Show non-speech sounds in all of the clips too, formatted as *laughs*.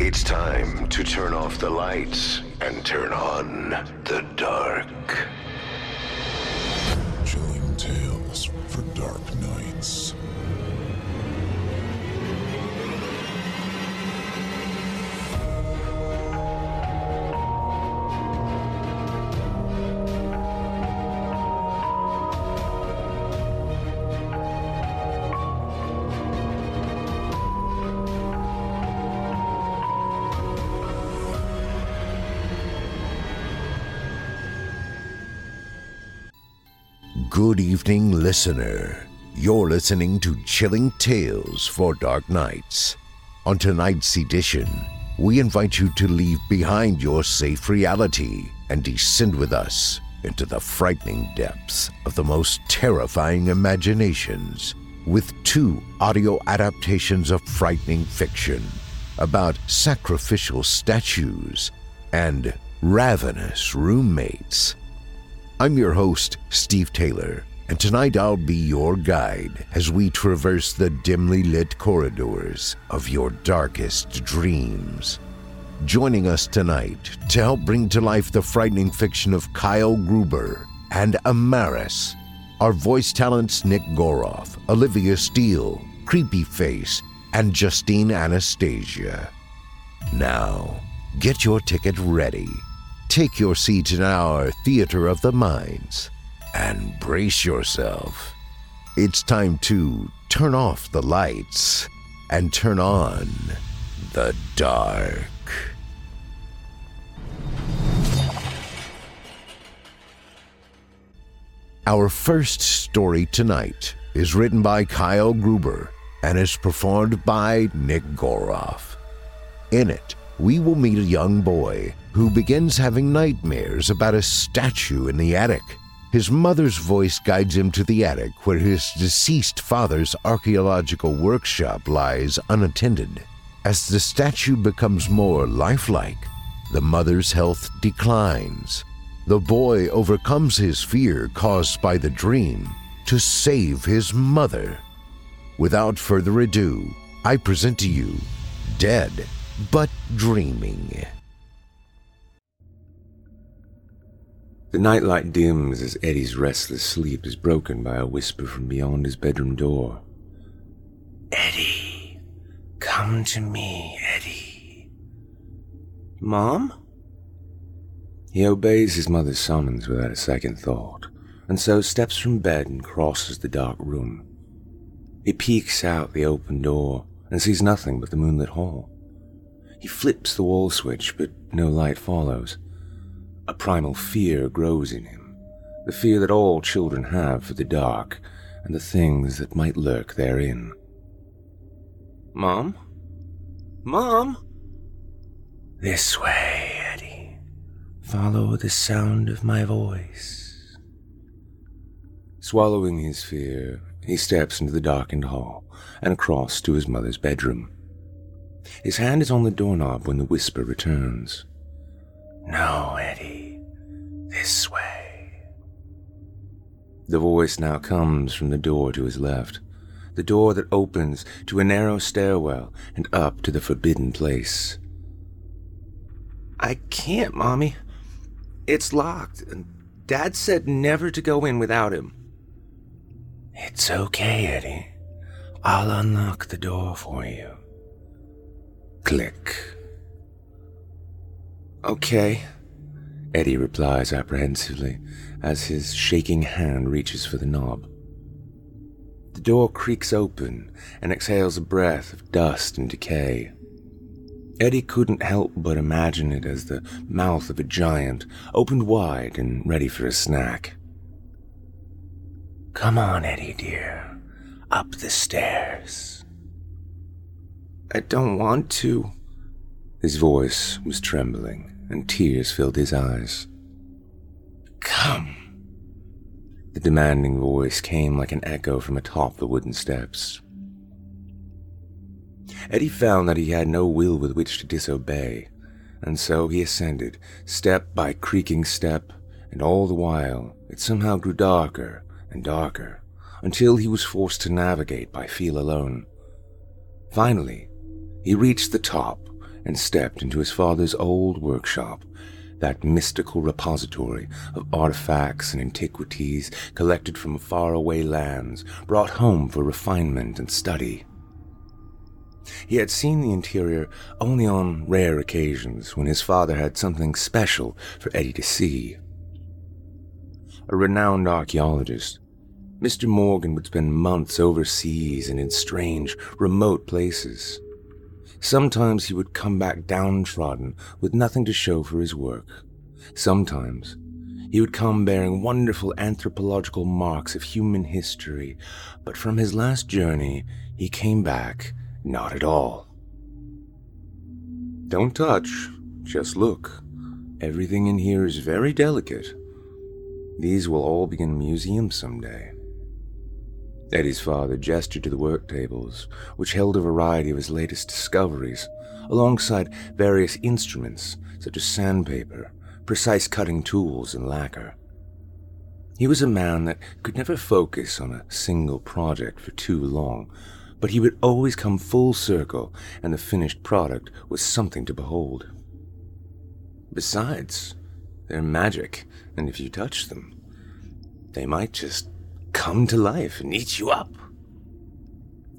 It's time to turn off the lights and turn on the dark. Chilling tales Good evening, listener. You're listening to Chilling Tales for Dark Nights. On tonight's edition, we invite you to leave behind your safe reality and descend with us into the frightening depths of the most terrifying imaginations with two audio adaptations of frightening fiction about sacrificial statues and ravenous roommates. I'm your host, Steve Taylor, and tonight I'll be your guide as we traverse the dimly lit corridors of your darkest dreams. Joining us tonight to help bring to life the frightening fiction of Kyle Gruber and Amaris are voice talents Nick Goroff, Olivia Steele, Creepy Face, and Justine Anastasia. Now, get your ticket ready Take your seat in our theater of the minds and brace yourself. It's time to turn off the lights and turn on the dark. Our first story tonight is written by Kyle Gruber and is performed by Nick Goroff. In it, we will meet a young boy who begins having nightmares about a statue in the attic. His mother's voice guides him to the attic where his deceased father's archaeological workshop lies unattended. As the statue becomes more lifelike, the mother's health declines. The boy overcomes his fear caused by the dream to save his mother. Without further ado, I present to you Dead but Dreaming. The nightlight dims as Eddie's restless sleep is broken by a whisper from beyond his bedroom door. Eddie, come to me, Eddie. Mom? He obeys his mother's summons without a second thought, and so steps from bed and crosses the dark room. He peeks out the open door and sees nothing but the moonlit hall. He flips the wall switch, but no light follows. A primal fear grows in him, the fear that all children have for the dark and the things that might lurk therein. Mom? Mom? This way, Eddie. Follow the sound of my voice. Swallowing his fear, he steps into the darkened hall and across to his mother's bedroom. His hand is on the doorknob when the whisper returns. No, Eddie. This way. The voice now comes from the door to his left, the door that opens to a narrow stairwell and up to the forbidden place. I can't, Mommy. It's locked, and Dad said never to go in without him. It's okay, Eddie. I'll unlock the door for you. Click. Okay, Eddie replies apprehensively as his shaking hand reaches for the knob. The door creaks open and exhales a breath of dust and decay. Eddie couldn't help but imagine it as the mouth of a giant, opened wide and ready for a snack. Come on, Eddie dear. Up the stairs. I don't want to. His voice was trembling, and tears filled his eyes. Come. The demanding voice came like an echo from atop the wooden steps. Eddie found that he had no will with which to disobey, and so he ascended, step by creaking step, and all the while it somehow grew darker and darker until he was forced to navigate by feel alone. Finally, he reached the top and stepped into his father's old workshop, that mystical repository of artifacts and antiquities collected from faraway lands, brought home for refinement and study. He had seen the interior only on rare occasions when his father had something special for Eddie to see a renowned archaeologist, Mr. Morgan would spend months overseas and in strange, remote places. Sometimes he would come back downtrodden with nothing to show for his work. Sometimes he would come bearing wonderful anthropological marks of human history, but from his last journey he came back not at all. Don't touch, just look. Everything in here is very delicate. These will all be in museums someday. Eddie's father gestured to the work tables, which held a variety of his latest discoveries, alongside various instruments such as sandpaper, precise cutting tools, and lacquer. He was a man that could never focus on a single project for too long, but he would always come full circle, and the finished product was something to behold. Besides, they're magic, and if you touch them, they might just come to life and eat you up.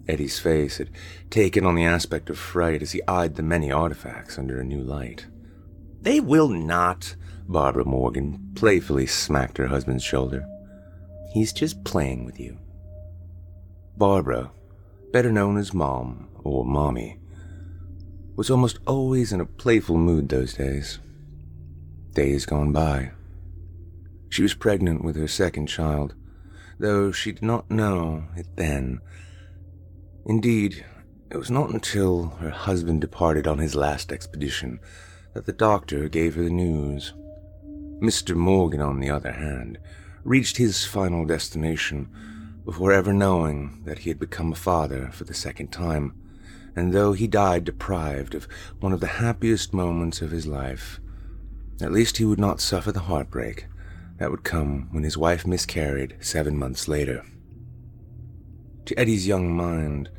Eddie's face had taken on the aspect of fright as he eyed the many artifacts under a new light. They will not, Barbara Morgan playfully smacked her husband's shoulder. He's just playing with you. Barbara, better known as Mom or Mommy, was almost always in a playful mood those days. Days gone by. She was pregnant with her second child, though she did not know it then. Indeed, it was not until her husband departed on his last expedition that the doctor gave her the news. Mr. Morgan, on the other hand, reached his final destination before ever knowing that he had become a father for the second time, and though he died deprived of one of the happiest moments of his life, at least he would not suffer the heartbreak that would come when his wife miscarried seven months later. To Eddie's young mind,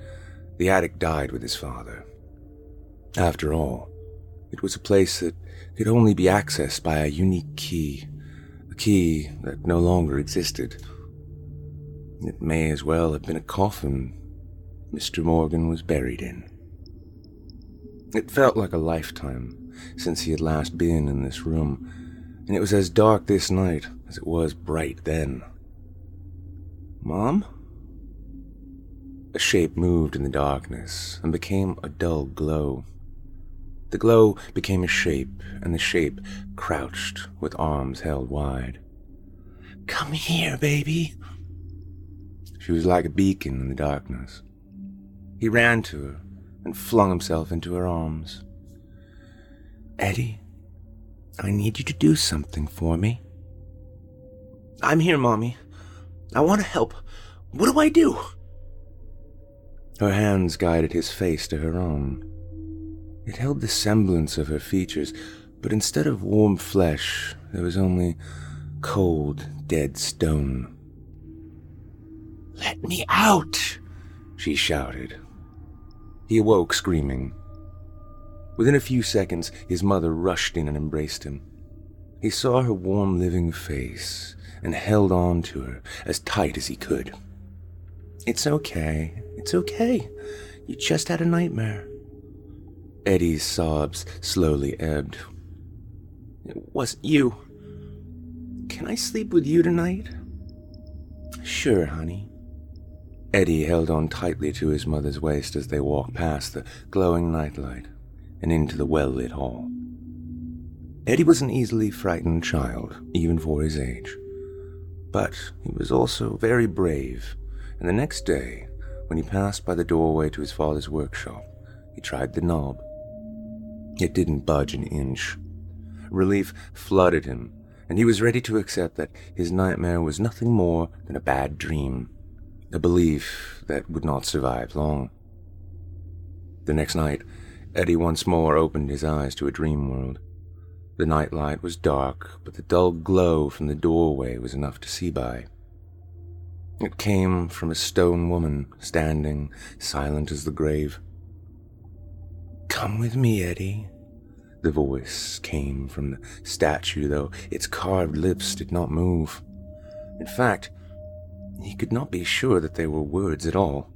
the attic died with his father. After all, it was a place that could only be accessed by a unique key, a key that no longer existed. It may as well have been a coffin Mr. Morgan was buried in. It felt like a lifetime since he had last been in this room, and it was as dark this night as it was bright then. Mom? A shape moved in the darkness and became a dull glow. The glow became a shape, and the shape crouched with arms held wide. Come here, baby. She was like a beacon in the darkness. He ran to her and flung himself into her arms. Eddie, I need you to do something for me. I'm here, Mommy. I want to help. What do I do? Her hands guided his face to her own. It held the semblance of her features, but instead of warm flesh, there was only cold, dead stone. Let me out! she shouted. He awoke screaming. Within a few seconds, his mother rushed in and embraced him. He saw her warm, living face and held on to her as tight as he could. It's okay. It's okay. You just had a nightmare. Eddie's sobs slowly ebbed. It wasn't you. Can I sleep with you tonight? Sure, honey. Eddie held on tightly to his mother's waist as they walked past the glowing nightlight and into the well lit hall. Eddie was an easily frightened child, even for his age. But he was also very brave, and the next day, when he passed by the doorway to his father's workshop, he tried the knob. It didn't budge an inch. Relief flooded him, and he was ready to accept that his nightmare was nothing more than a bad dream, a belief that would not survive long. The next night, Eddie once more opened his eyes to a dream world. The nightlight was dark, but the dull glow from the doorway was enough to see by. It came from a stone woman standing silent as the grave. Come with me, Eddie. The voice came from the statue, though its carved lips did not move. In fact, he could not be sure that they were words at all.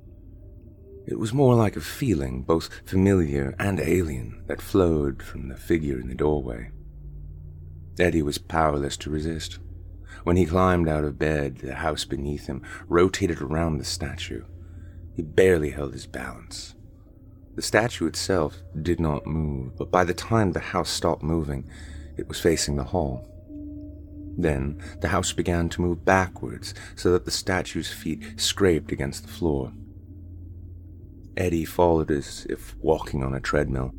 It was more like a feeling, both familiar and alien, that flowed from the figure in the doorway. Eddie was powerless to resist. When he climbed out of bed, the house beneath him rotated around the statue. He barely held his balance. The statue itself did not move, but by the time the house stopped moving, it was facing the hall. Then the house began to move backwards so that the statue's feet scraped against the floor. Eddie followed as if walking on a treadmill.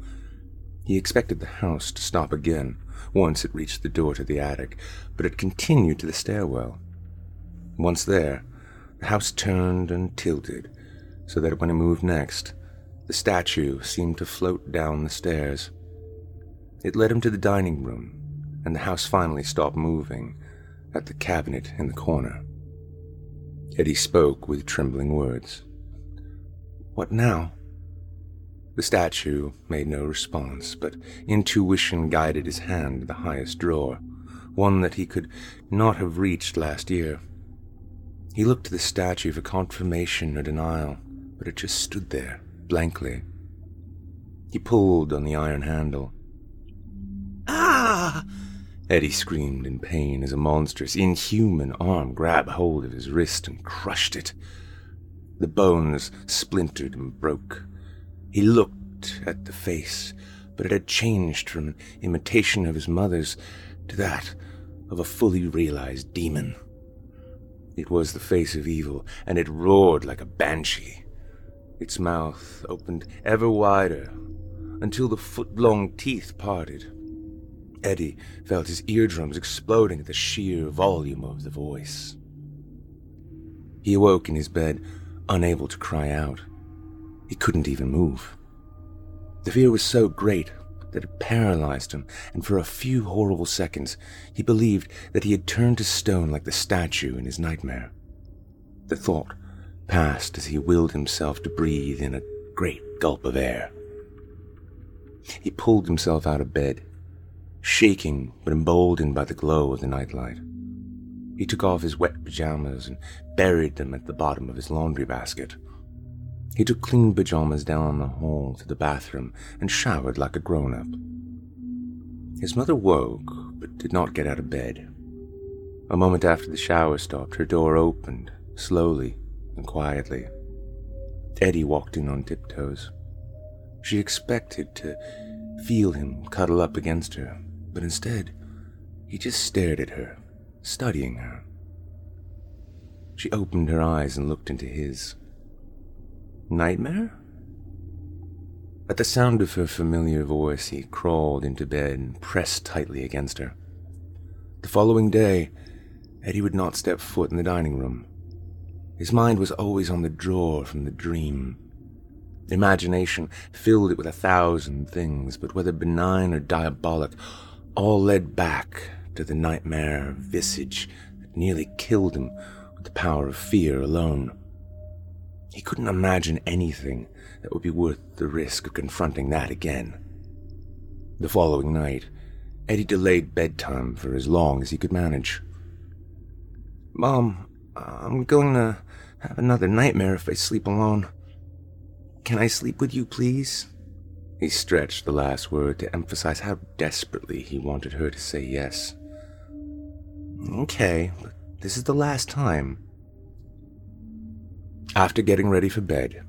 He expected the house to stop again once it reached the door to the attic, but it continued to the stairwell. Once there, the house turned and tilted so that when it moved next, the statue seemed to float down the stairs. It led him to the dining room, and the house finally stopped moving at the cabinet in the corner. Eddie spoke with trembling words. What now? The statue made no response, but intuition guided his hand to the highest drawer, one that he could not have reached last year. He looked to the statue for confirmation or denial, but it just stood there, blankly. He pulled on the iron handle. Ah! Eddie screamed in pain as a monstrous, inhuman arm grabbed hold of his wrist and crushed it. The bones splintered and broke. He looked at the face, but it had changed from an imitation of his mother's to that of a fully realized demon. It was the face of evil, and it roared like a banshee. Its mouth opened ever wider until the foot long teeth parted. Eddie felt his eardrums exploding at the sheer volume of the voice. He awoke in his bed, unable to cry out. He couldn't even move. The fear was so great that it paralyzed him, and for a few horrible seconds he believed that he had turned to stone like the statue in his nightmare. The thought passed as he willed himself to breathe in a great gulp of air. He pulled himself out of bed, shaking but emboldened by the glow of the nightlight. He took off his wet pajamas and buried them at the bottom of his laundry basket. He took clean pajamas down the hall to the bathroom and showered like a grown up. His mother woke, but did not get out of bed. A moment after the shower stopped, her door opened, slowly and quietly. Eddie walked in on tiptoes. She expected to feel him cuddle up against her, but instead, he just stared at her, studying her. She opened her eyes and looked into his. Nightmare? At the sound of her familiar voice, he crawled into bed and pressed tightly against her. The following day, Eddie would not step foot in the dining room. His mind was always on the drawer from the dream. Imagination filled it with a thousand things, but whether benign or diabolic, all led back to the nightmare visage that nearly killed him with the power of fear alone. He couldn't imagine anything that would be worth the risk of confronting that again. The following night, Eddie delayed bedtime for as long as he could manage. Mom, I'm going to have another nightmare if I sleep alone. Can I sleep with you, please? He stretched the last word to emphasize how desperately he wanted her to say yes. Okay, this is the last time. After getting ready for bed,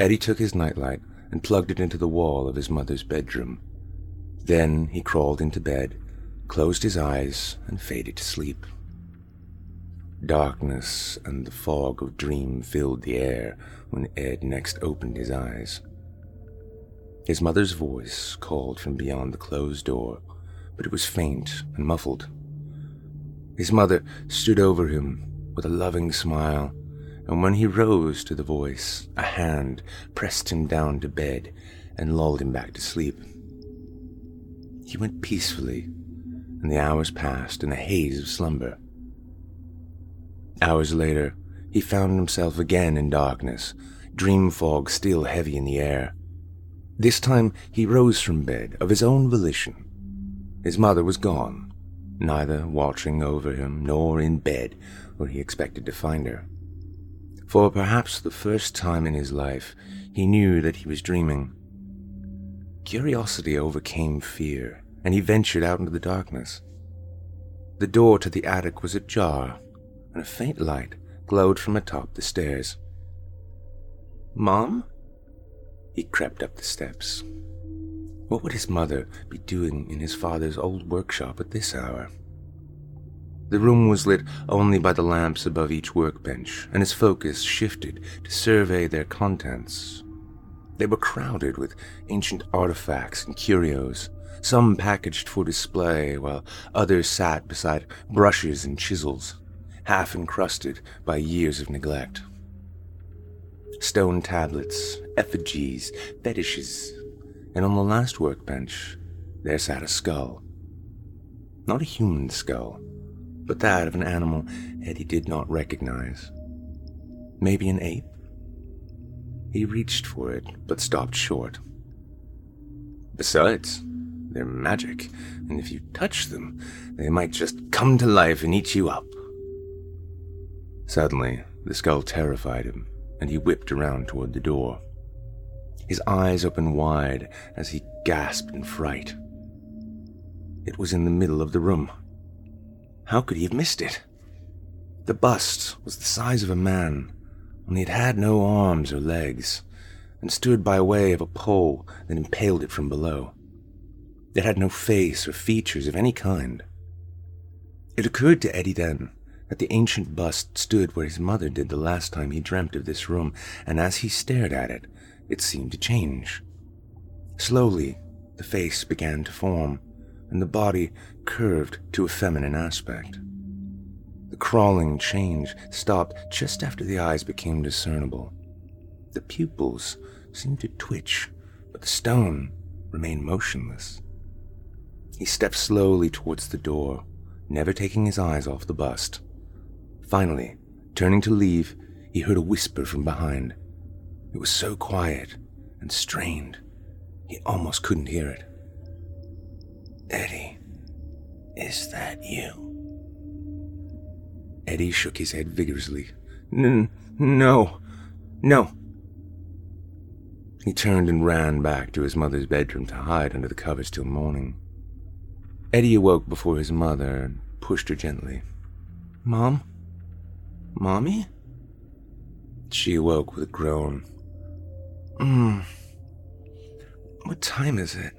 Eddie took his nightlight and plugged it into the wall of his mother's bedroom. Then he crawled into bed, closed his eyes, and faded to sleep. Darkness and the fog of dream filled the air when Ed next opened his eyes. His mother's voice called from beyond the closed door, but it was faint and muffled. His mother stood over him with a loving smile and when he rose to the voice, a hand pressed him down to bed and lulled him back to sleep. He went peacefully, and the hours passed in a haze of slumber. Hours later, he found himself again in darkness, dream fog still heavy in the air. This time he rose from bed of his own volition. His mother was gone, neither watching over him nor in bed where he expected to find her. For perhaps the first time in his life, he knew that he was dreaming. Curiosity overcame fear, and he ventured out into the darkness. The door to the attic was ajar, and a faint light glowed from atop the stairs. Mom? He crept up the steps. What would his mother be doing in his father's old workshop at this hour? The room was lit only by the lamps above each workbench, and his focus shifted to survey their contents. They were crowded with ancient artifacts and curios, some packaged for display, while others sat beside brushes and chisels, half encrusted by years of neglect. Stone tablets, effigies, fetishes, and on the last workbench there sat a skull. Not a human skull but that of an animal Eddie did not recognize. Maybe an ape? He reached for it, but stopped short. Besides, they're magic, and if you touch them, they might just come to life and eat you up. Suddenly, the skull terrified him, and he whipped around toward the door. His eyes opened wide as he gasped in fright. It was in the middle of the room. How could he have missed it? The bust was the size of a man, only it had no arms or legs, and stood by way of a pole that impaled it from below. It had no face or features of any kind. It occurred to Eddie then that the ancient bust stood where his mother did the last time he dreamt of this room, and as he stared at it, it seemed to change. Slowly, the face began to form, and the body curved to a feminine aspect. The crawling change stopped just after the eyes became discernible. The pupils seemed to twitch, but the stone remained motionless. He stepped slowly towards the door, never taking his eyes off the bust. Finally, turning to leave, he heard a whisper from behind. It was so quiet and strained, he almost couldn't hear it. Eddie, is that you? Eddie shook his head vigorously. N- no, no. He turned and ran back to his mother's bedroom to hide under the covers till morning. Eddie awoke before his mother and pushed her gently. Mom? Mommy? She awoke with a groan, Hmm. What time is it?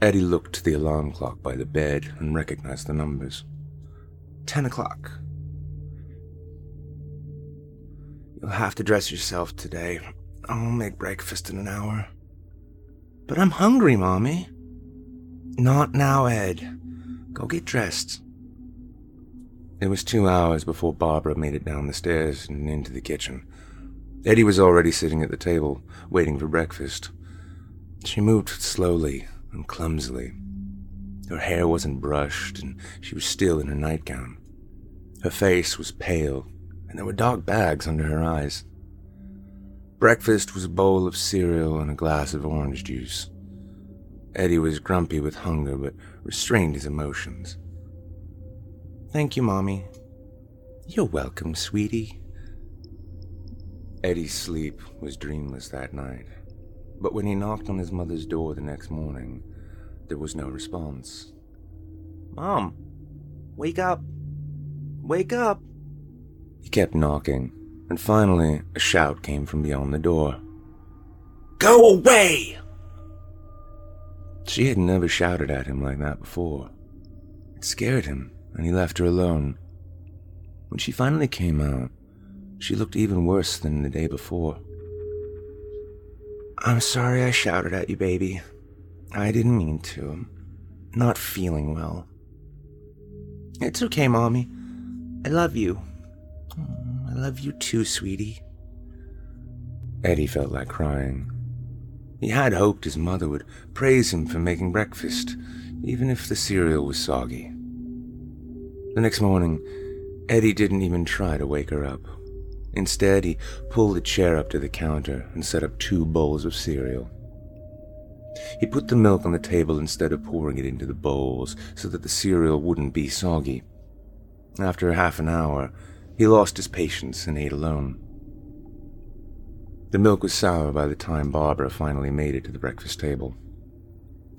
Eddie looked to the alarm clock by the bed and recognized the numbers. Ten o'clock. You'll have to dress yourself today. I'll make breakfast in an hour. But I'm hungry, Mommy. Not now, Ed. Go get dressed. It was two hours before Barbara made it down the stairs and into the kitchen. Eddie was already sitting at the table, waiting for breakfast. She moved slowly and clumsily. Her hair wasn't brushed, and she was still in her nightgown. Her face was pale, and there were dark bags under her eyes. Breakfast was a bowl of cereal and a glass of orange juice. Eddie was grumpy with hunger, but restrained his emotions. Thank you, Mommy. You're welcome, sweetie. Eddie's sleep was dreamless that night, but when he knocked on his mother's door the next morning, there was no response. Mom, wake up! Wake up! He kept knocking, and finally a shout came from beyond the door. Go away! She had never shouted at him like that before. It scared him, and he left her alone. When she finally came out, she looked even worse than the day before. I'm sorry I shouted at you, baby. I didn't mean to. I'm not feeling well. It's okay, Mommy. I love you. I love you too, sweetie. Eddie felt like crying. He had hoped his mother would praise him for making breakfast, even if the cereal was soggy. The next morning, Eddie didn't even try to wake her up. Instead, he pulled a chair up to the counter and set up two bowls of cereal. He put the milk on the table instead of pouring it into the bowls so that the cereal wouldn't be soggy. After half an hour, he lost his patience and ate alone. The milk was sour by the time Barbara finally made it to the breakfast table.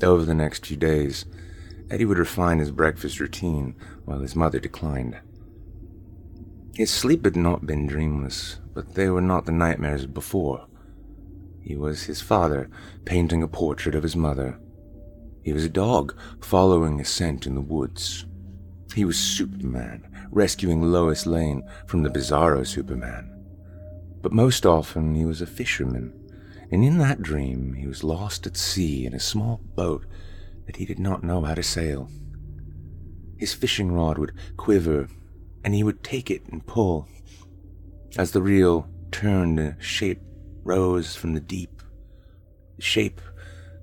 Over the next few days, Eddie would refine his breakfast routine while his mother declined. His sleep had not been dreamless, but they were not the nightmares before. He was his father, painting a portrait of his mother. He was a dog, following a scent in the woods. He was Superman, rescuing Lois Lane from the bizarro Superman. But most often he was a fisherman, and in that dream he was lost at sea in a small boat that he did not know how to sail. His fishing rod would quiver, and he would take it and pull. As the reel turned, a shape rose from the deep. The shape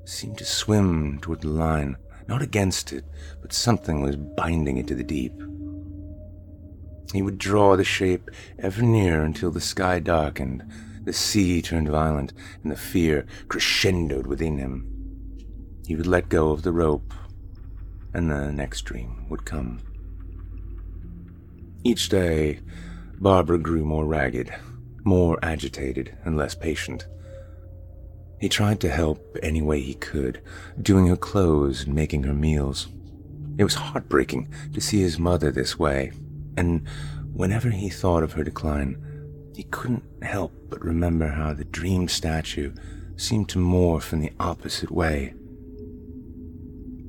seemed to swim toward the line, not against it, but something was binding it to the deep. He would draw the shape ever nearer until the sky darkened, the sea turned violent, and the fear crescendoed within him. He would let go of the rope, and the next dream would come. Each day, Barbara grew more ragged, more agitated, and less patient. He tried to help any way he could, doing her clothes and making her meals. It was heartbreaking to see his mother this way, and whenever he thought of her decline, he couldn't help but remember how the dream statue seemed to morph in the opposite way.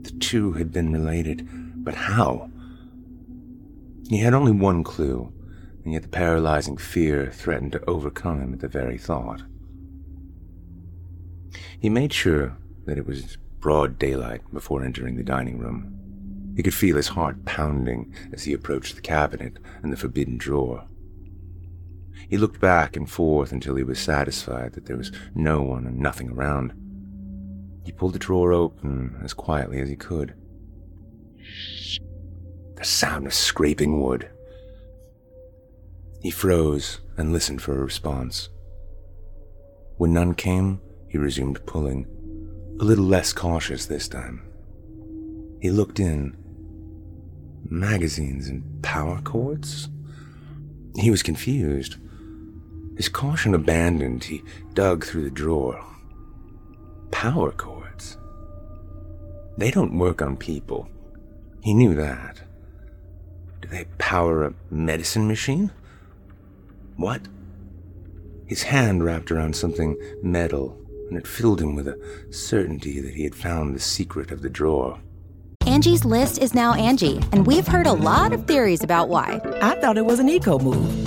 The two had been related, but how? He had only one clue, and yet the paralyzing fear threatened to overcome him at the very thought. He made sure that it was broad daylight before entering the dining room. He could feel his heart pounding as he approached the cabinet and the forbidden drawer. He looked back and forth until he was satisfied that there was no one and nothing around. He pulled the drawer open as quietly as he could. The sound of scraping wood. He froze and listened for a response. When none came, he resumed pulling, a little less cautious this time. He looked in. Magazines and power cords? He was confused. His caution abandoned, he dug through the drawer. Power cords? They don't work on people. He knew that. Do they power a medicine machine? What? his hand wrapped around something metal, and it filled him with a certainty that he had found the secret of the drawer. Angie's list is now Angi, and we've heard a lot of theories about why. I thought it was an eco move.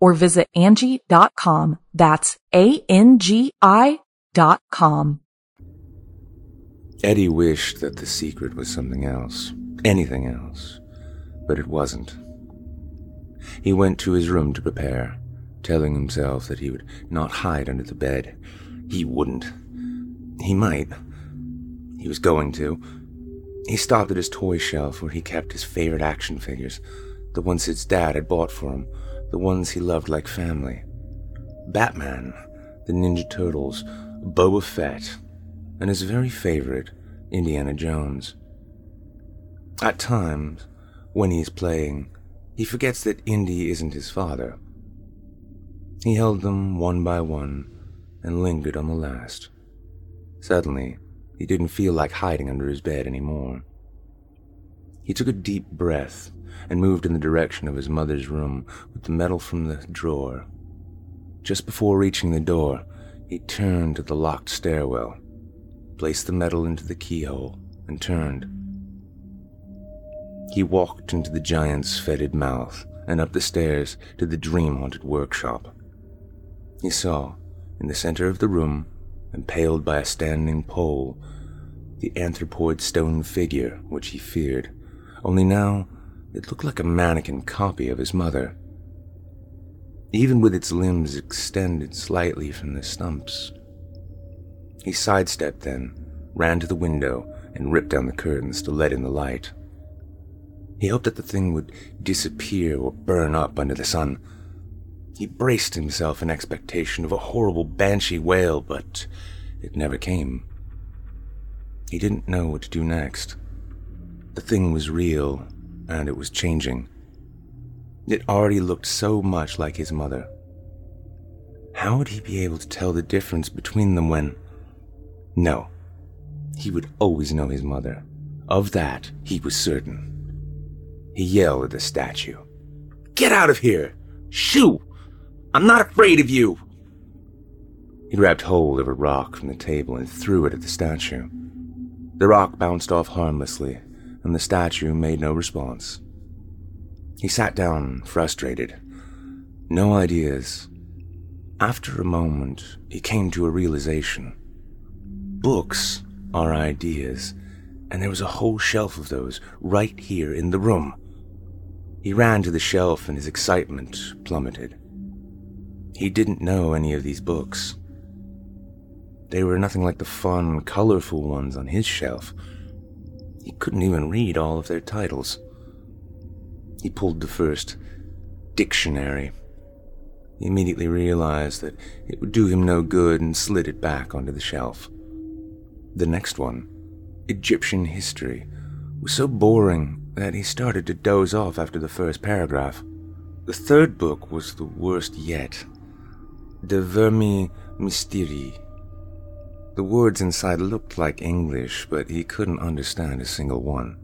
or visit Angi.com. That's A-N-G-I dot com. Eddie wished that the secret was something else, anything else, but it wasn't. He went to his room to prepare, telling himself that he would not hide under the bed. He wouldn't. He might. He was going to. He stopped at his toy shelf where he kept his favorite action figures, the ones his dad had bought for him, the ones he loved like family. Batman, the Ninja Turtles, Boba Fett, and his very favorite, Indiana Jones. At times, when he's playing, he forgets that Indy isn't his father. He held them one by one and lingered on the last. Suddenly, he didn't feel like hiding under his bed anymore. He took a deep breath and moved in the direction of his mother's room with the metal from the drawer. Just before reaching the door, he turned to the locked stairwell, placed the metal into the keyhole, and turned. He walked into the giant's fetid mouth and up the stairs to the dream haunted workshop. He saw, in the center of the room, impaled by a standing pole, the anthropoid stone figure which he feared, only now it looked like a mannequin copy of his mother, even with its limbs extended slightly from the stumps. He sidestepped then, ran to the window, and ripped down the curtains to let in the light. He hoped that the thing would disappear or burn up under the sun. He braced himself in expectation of a horrible banshee wail, but it never came. He didn't know what to do next. The thing was real, and it was changing. It already looked so much like his mother. How would he be able to tell the difference between them when. No, he would always know his mother. Of that, he was certain. He yelled at the statue Get out of here! Shoo! I'm not afraid of you! He grabbed hold of a rock from the table and threw it at the statue. The rock bounced off harmlessly, and the statue made no response. He sat down, frustrated. No ideas. After a moment, he came to a realization. Books are ideas, and there was a whole shelf of those right here in the room. He ran to the shelf and his excitement plummeted. He didn't know any of these books. They were nothing like the fun, colorful ones on his shelf. He couldn't even read all of their titles. He pulled the first dictionary. He immediately realized that it would do him no good and slid it back onto the shelf. The next one, Egyptian history, was so boring that he started to doze off after the first paragraph. The third book was the worst yet. De Vermis Mysteriis. The words inside looked like English, but he couldn't understand a single one.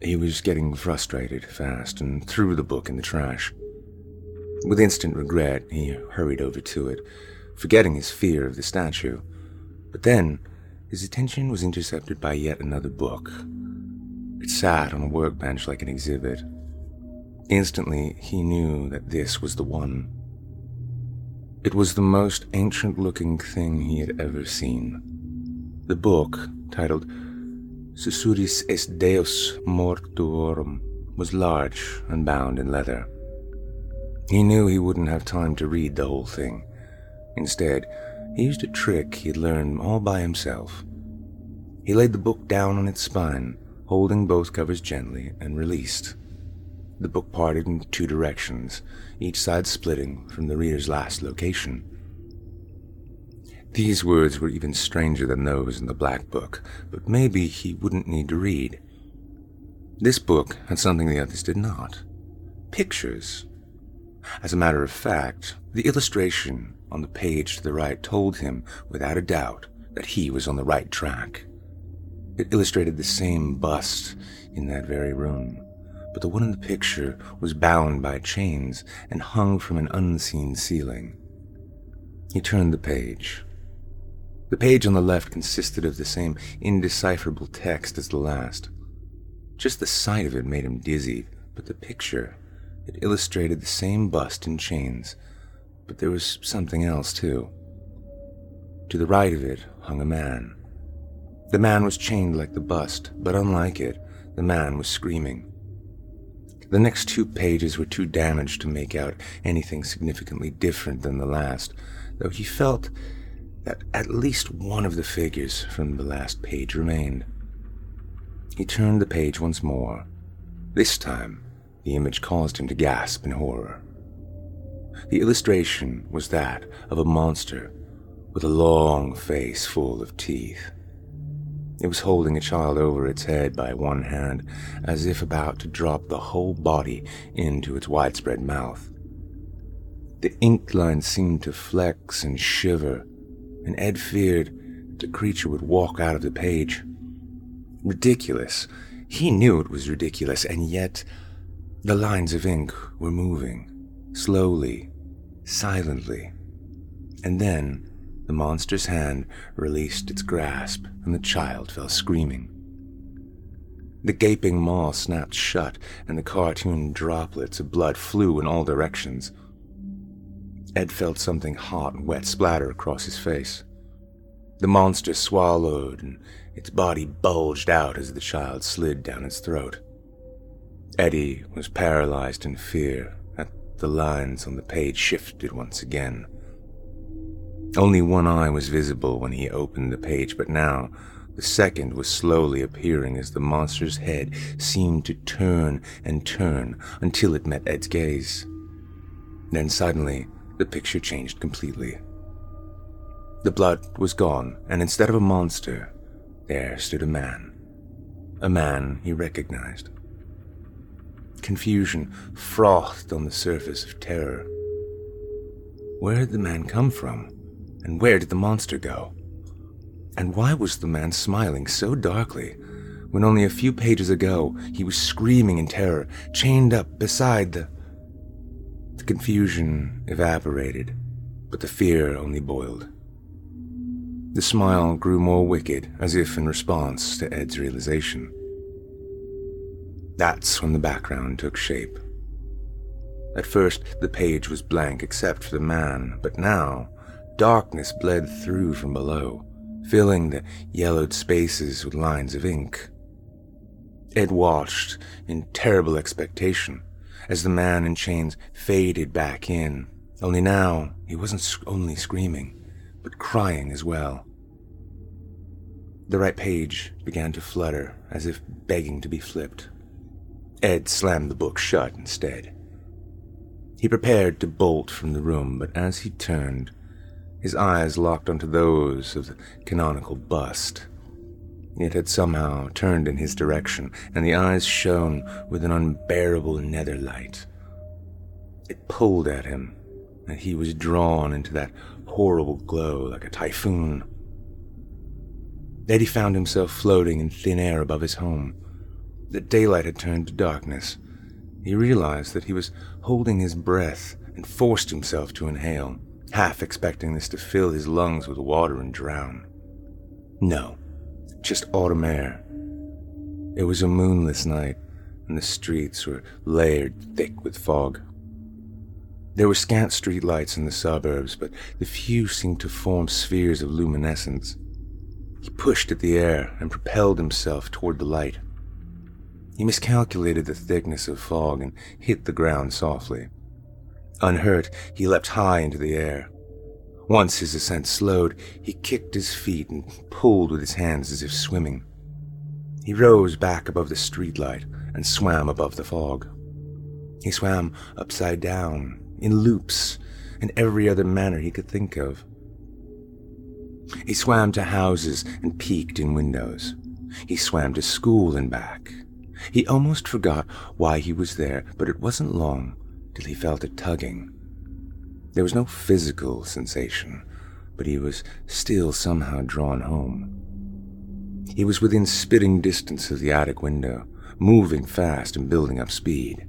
He was getting frustrated fast and threw the book in the trash. With instant regret, he hurried over to it, forgetting his fear of the statue. But then, his attention was intercepted by yet another book. It sat on a workbench like an exhibit. Instantly, he knew that this was the one. It was the most ancient looking thing he had ever seen. The book, titled Susurris est Deus Mortuorum, was large and bound in leather. He knew he wouldn't have time to read the whole thing. Instead, he used a trick he'd learned all by himself. He laid the book down on its spine, holding both covers gently, and released. The book parted in two directions, each side splitting from the reader's last location. These words were even stranger than those in the black book, but maybe he wouldn't need to read. This book had something the others did not pictures. As a matter of fact, the illustration on the page to the right told him, without a doubt, that he was on the right track. It illustrated the same bust in that very room, but the one in the picture was bound by chains and hung from an unseen ceiling. He turned the page. The page on the left consisted of the same indecipherable text as the last. Just the sight of it made him dizzy, but the picture, it illustrated the same bust in chains, but there was something else too. To the right of it hung a man. The man was chained like the bust, but unlike it, the man was screaming. The next two pages were too damaged to make out anything significantly different than the last, though he felt that at least one of the figures from the last page remained. He turned the page once more. This time, the image caused him to gasp in horror. The illustration was that of a monster with a long face full of teeth. It was holding a child over its head by one hand, as if about to drop the whole body into its widespread mouth. The ink line seemed to flex and shiver, and Ed feared the creature would walk out of the page. Ridiculous. He knew it was ridiculous, and yet the lines of ink were moving, slowly, silently. And then the monster's hand released its grasp, and the child fell screaming. The gaping maw snapped shut, and the cartoon droplets of blood flew in all directions. Ed felt something hot and wet splatter across his face. The monster swallowed, and its body bulged out as the child slid down its throat. Eddie was paralyzed in fear as the lines on the page shifted once again. Only one eye was visible when he opened the page, but now the second was slowly appearing as the monster's head seemed to turn and turn until it met Ed's gaze. Then suddenly, the picture changed completely. The blood was gone, and instead of a monster, there stood a man. A man he recognized. Confusion frothed on the surface of terror. Where had the man come from? And where did the monster go? And why was the man smiling so darkly when only a few pages ago he was screaming in terror, chained up beside the. The confusion evaporated, but the fear only boiled. The smile grew more wicked, as if in response to Ed's realization. That's when the background took shape. At first, the page was blank except for the man, but now Darkness bled through from below, filling the yellowed spaces with lines of ink. Ed watched in terrible expectation as the man in chains faded back in, only now he wasn't only screaming, but crying as well. The right page began to flutter as if begging to be flipped. Ed slammed the book shut instead. He prepared to bolt from the room, but as he turned, his eyes locked onto those of the canonical bust. It had somehow turned in his direction, and the eyes shone with an unbearable nether light. It pulled at him, and he was drawn into that horrible glow like a typhoon. He found himself floating in thin air above his home. The daylight had turned to darkness. He realized that he was holding his breath and forced himself to inhale, half expecting this to fill his lungs with water and drown. No, just autumn air. It was a moonless night, and the streets were layered thick with fog. There were scant street lights in the suburbs, but the few seemed to form spheres of luminescence. He pushed at the air and propelled himself toward the light. He miscalculated the thickness of fog and hit the ground softly. Unhurt, he leapt high into the air. Once his ascent slowed, he kicked his feet and pulled with his hands as if swimming. He rose back above the streetlight and swam above the fog. He swam upside down, in loops, in every other manner he could think of. He swam to houses and peeked in windows. He swam to school and back. He almost forgot why he was there, but it wasn't long till he felt it tugging. There was no physical sensation, but he was still somehow drawn home. He was within spitting distance of the attic window, moving fast and building up speed.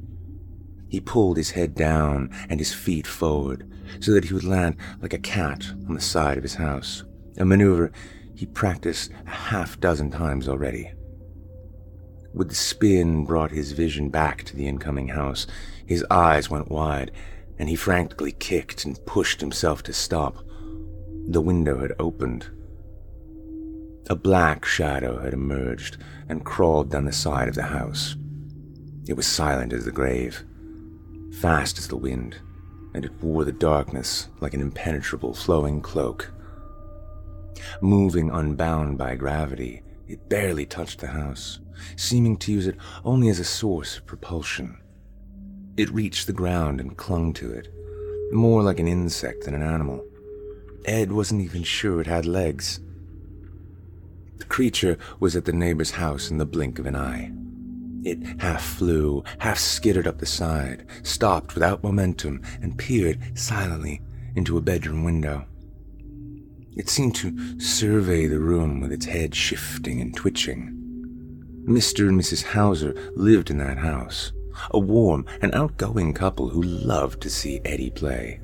He pulled his head down and his feet forward so that he would land like a cat on the side of his house, a maneuver he practiced a half dozen times already. With the spin brought his vision back to the incoming house, his eyes went wide, and he frantically kicked and pushed himself to stop. The window had opened. A black shadow had emerged and crawled down the side of the house. It was silent as the grave fast as the wind, and it wore the darkness like an impenetrable flowing cloak. Moving unbound by gravity, it barely touched the house, seeming to use it only as a source of propulsion. It reached the ground and clung to it, more like an insect than an animal. Ed wasn't even sure it had legs. The creature was at the neighbor's house in the blink of an eye. It half flew, half skittered up the side, stopped without momentum, and peered silently into a bedroom window. It seemed to survey the room with its head shifting and twitching. Mr. and Mrs. Hauser lived in that house, a warm and outgoing couple who loved to see Eddie play.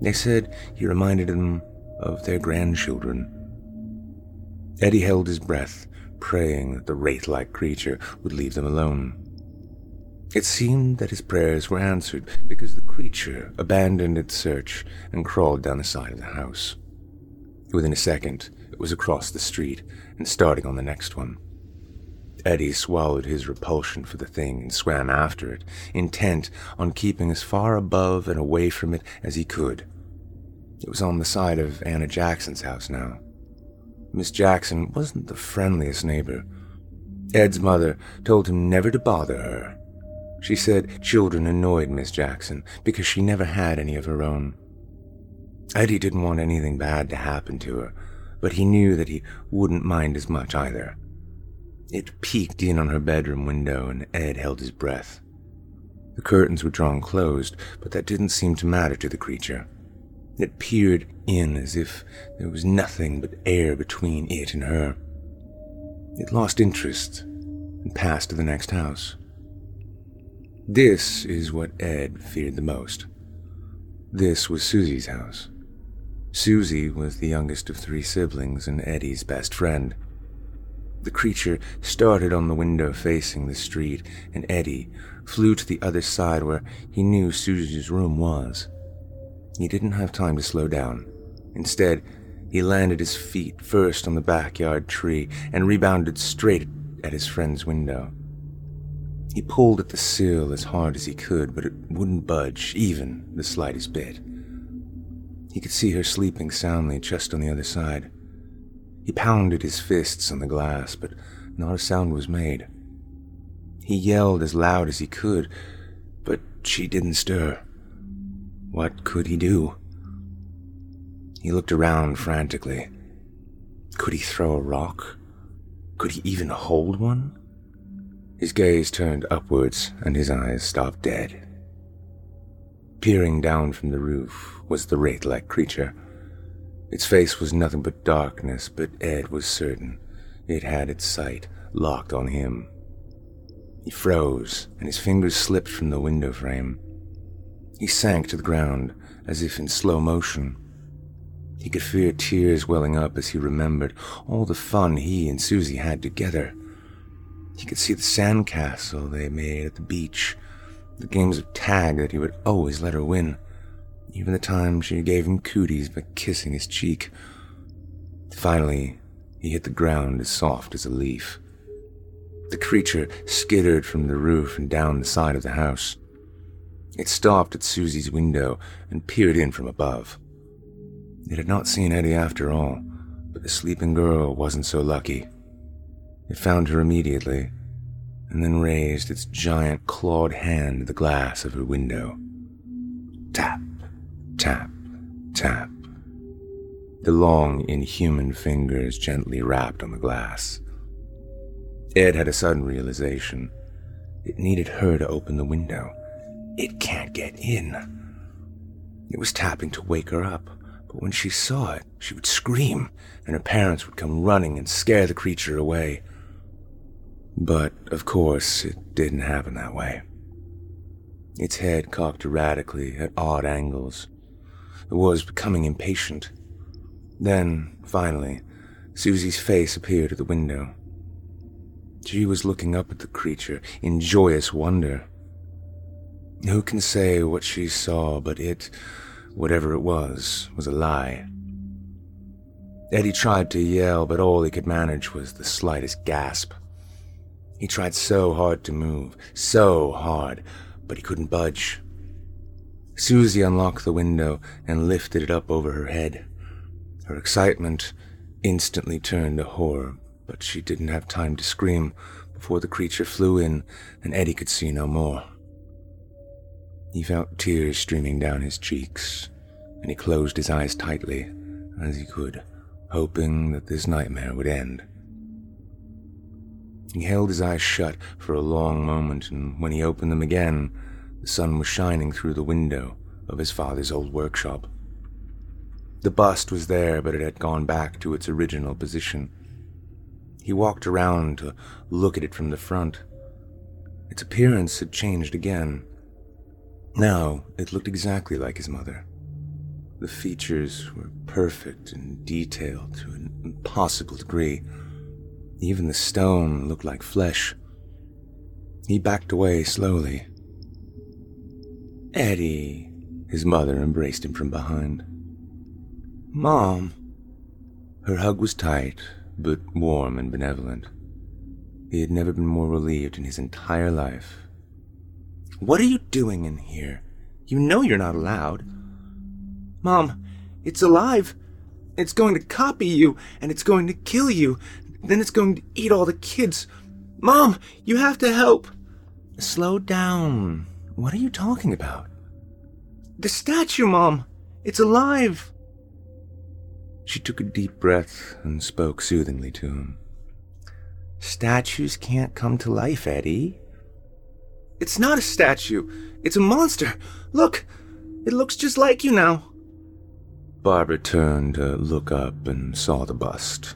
They said he reminded them of their grandchildren. Eddie held his breath praying that the wraith like creature would leave them alone. It seemed that his prayers were answered because the creature abandoned its search and crawled down the side of the house. Within a second, it was across the street and starting on the next one. Eddie swallowed his repulsion for the thing and swam after it, intent on keeping as far above and away from it as he could. It was on the side of Anna Jackson's house now. Miss Jackson wasn't the friendliest neighbor. Ed's mother told him never to bother her. She said children annoyed Miss Jackson because she never had any of her own. Eddie didn't want anything bad to happen to her, but he knew that he wouldn't mind as much either. It peeked in on her bedroom window, and Ed held his breath. The curtains were drawn closed, but that didn't seem to matter to the creature. It peered in as if there was nothing but air between it and her. It lost interest and passed to the next house. This is what Ed feared the most. This was Susie's house. Susie was the youngest of three siblings and Eddie's best friend. The creature started on the window facing the street, and Eddie flew to the other side where he knew Susie's room was. He didn't have time to slow down. Instead, he landed his feet first on the backyard tree and rebounded straight at his friend's window. He pulled at the sill as hard as he could, but it wouldn't budge, even the slightest bit. He could see her sleeping soundly just on the other side. He pounded his fists on the glass, but not a sound was made. He yelled as loud as he could, but she didn't stir. What could he do? He looked around frantically. Could he throw a rock? Could he even hold one? His gaze turned upwards and his eyes stopped dead. Peering down from the roof was the wraith like creature. Its face was nothing but darkness, but Ed was certain it had its sight locked on him. He froze, and his fingers slipped from the window frame. He sank to the ground, as if in slow motion. He could feel tears welling up as he remembered all the fun he and Susie had together. He could see the sandcastle they made at the beach, the games of tag that he would always let her win, even the time she gave him cooties by kissing his cheek. Finally, he hit the ground as soft as a leaf. The creature skittered from the roof and down the side of the house. It stopped at Susie's window and peered in from above. It had not seen Eddie after all, but the sleeping girl wasn't so lucky. It found her immediately, and then raised its giant clawed hand to the glass of her window. Tap, tap, tap. The long, inhuman fingers gently rapped on the glass. Ed had a sudden realization. It needed her to open the window. It can't get in. It was tapping to wake her up, but when she saw it, she would scream, and her parents would come running and scare the creature away. But, of course, it didn't happen that way. Its head cocked erratically at odd angles. Was becoming impatient. Then, finally, Susie's face appeared at the window. She was looking up at the creature in joyous wonder. Who can say what she saw, but it, whatever it was, was a lie. Eddie tried to yell, but all he could manage was the slightest gasp. He tried so hard to move, so hard, but he couldn't budge. Susie unlocked the window and lifted it up over her head. Her excitement instantly turned to horror, but she didn't have time to scream before the creature flew in and Eddie could see no more. He felt tears streaming down his cheeks, and he closed his eyes tightly as he could, hoping that this nightmare would end. He held his eyes shut for a long moment, and when he opened them again, sun was shining through the window of his father's old workshop. The bust was there, but it had gone back to its original position. He walked around to look at it from the front. Its appearance had changed again. Now it looked exactly like his mother. The features were perfect and detailed to an impossible degree. Even the stone looked like flesh. He backed away slowly. Eddie, his mother embraced him from behind. Mom. Her hug was tight, but warm and benevolent. He had never been more relieved in his entire life. What are you doing in here? You know you're not allowed. Mom, it's alive. It's going to copy you, and it's going to kill you. Then it's going to eat all the kids. Mom, you have to help. Slow down. What are you talking about? The statue, Mom. It's alive. She took a deep breath and spoke soothingly to him. Statues can't come to life, Eddie. It's not a statue. It's a monster. Look, it looks just like you now. Barbara turned to look up and saw the bust.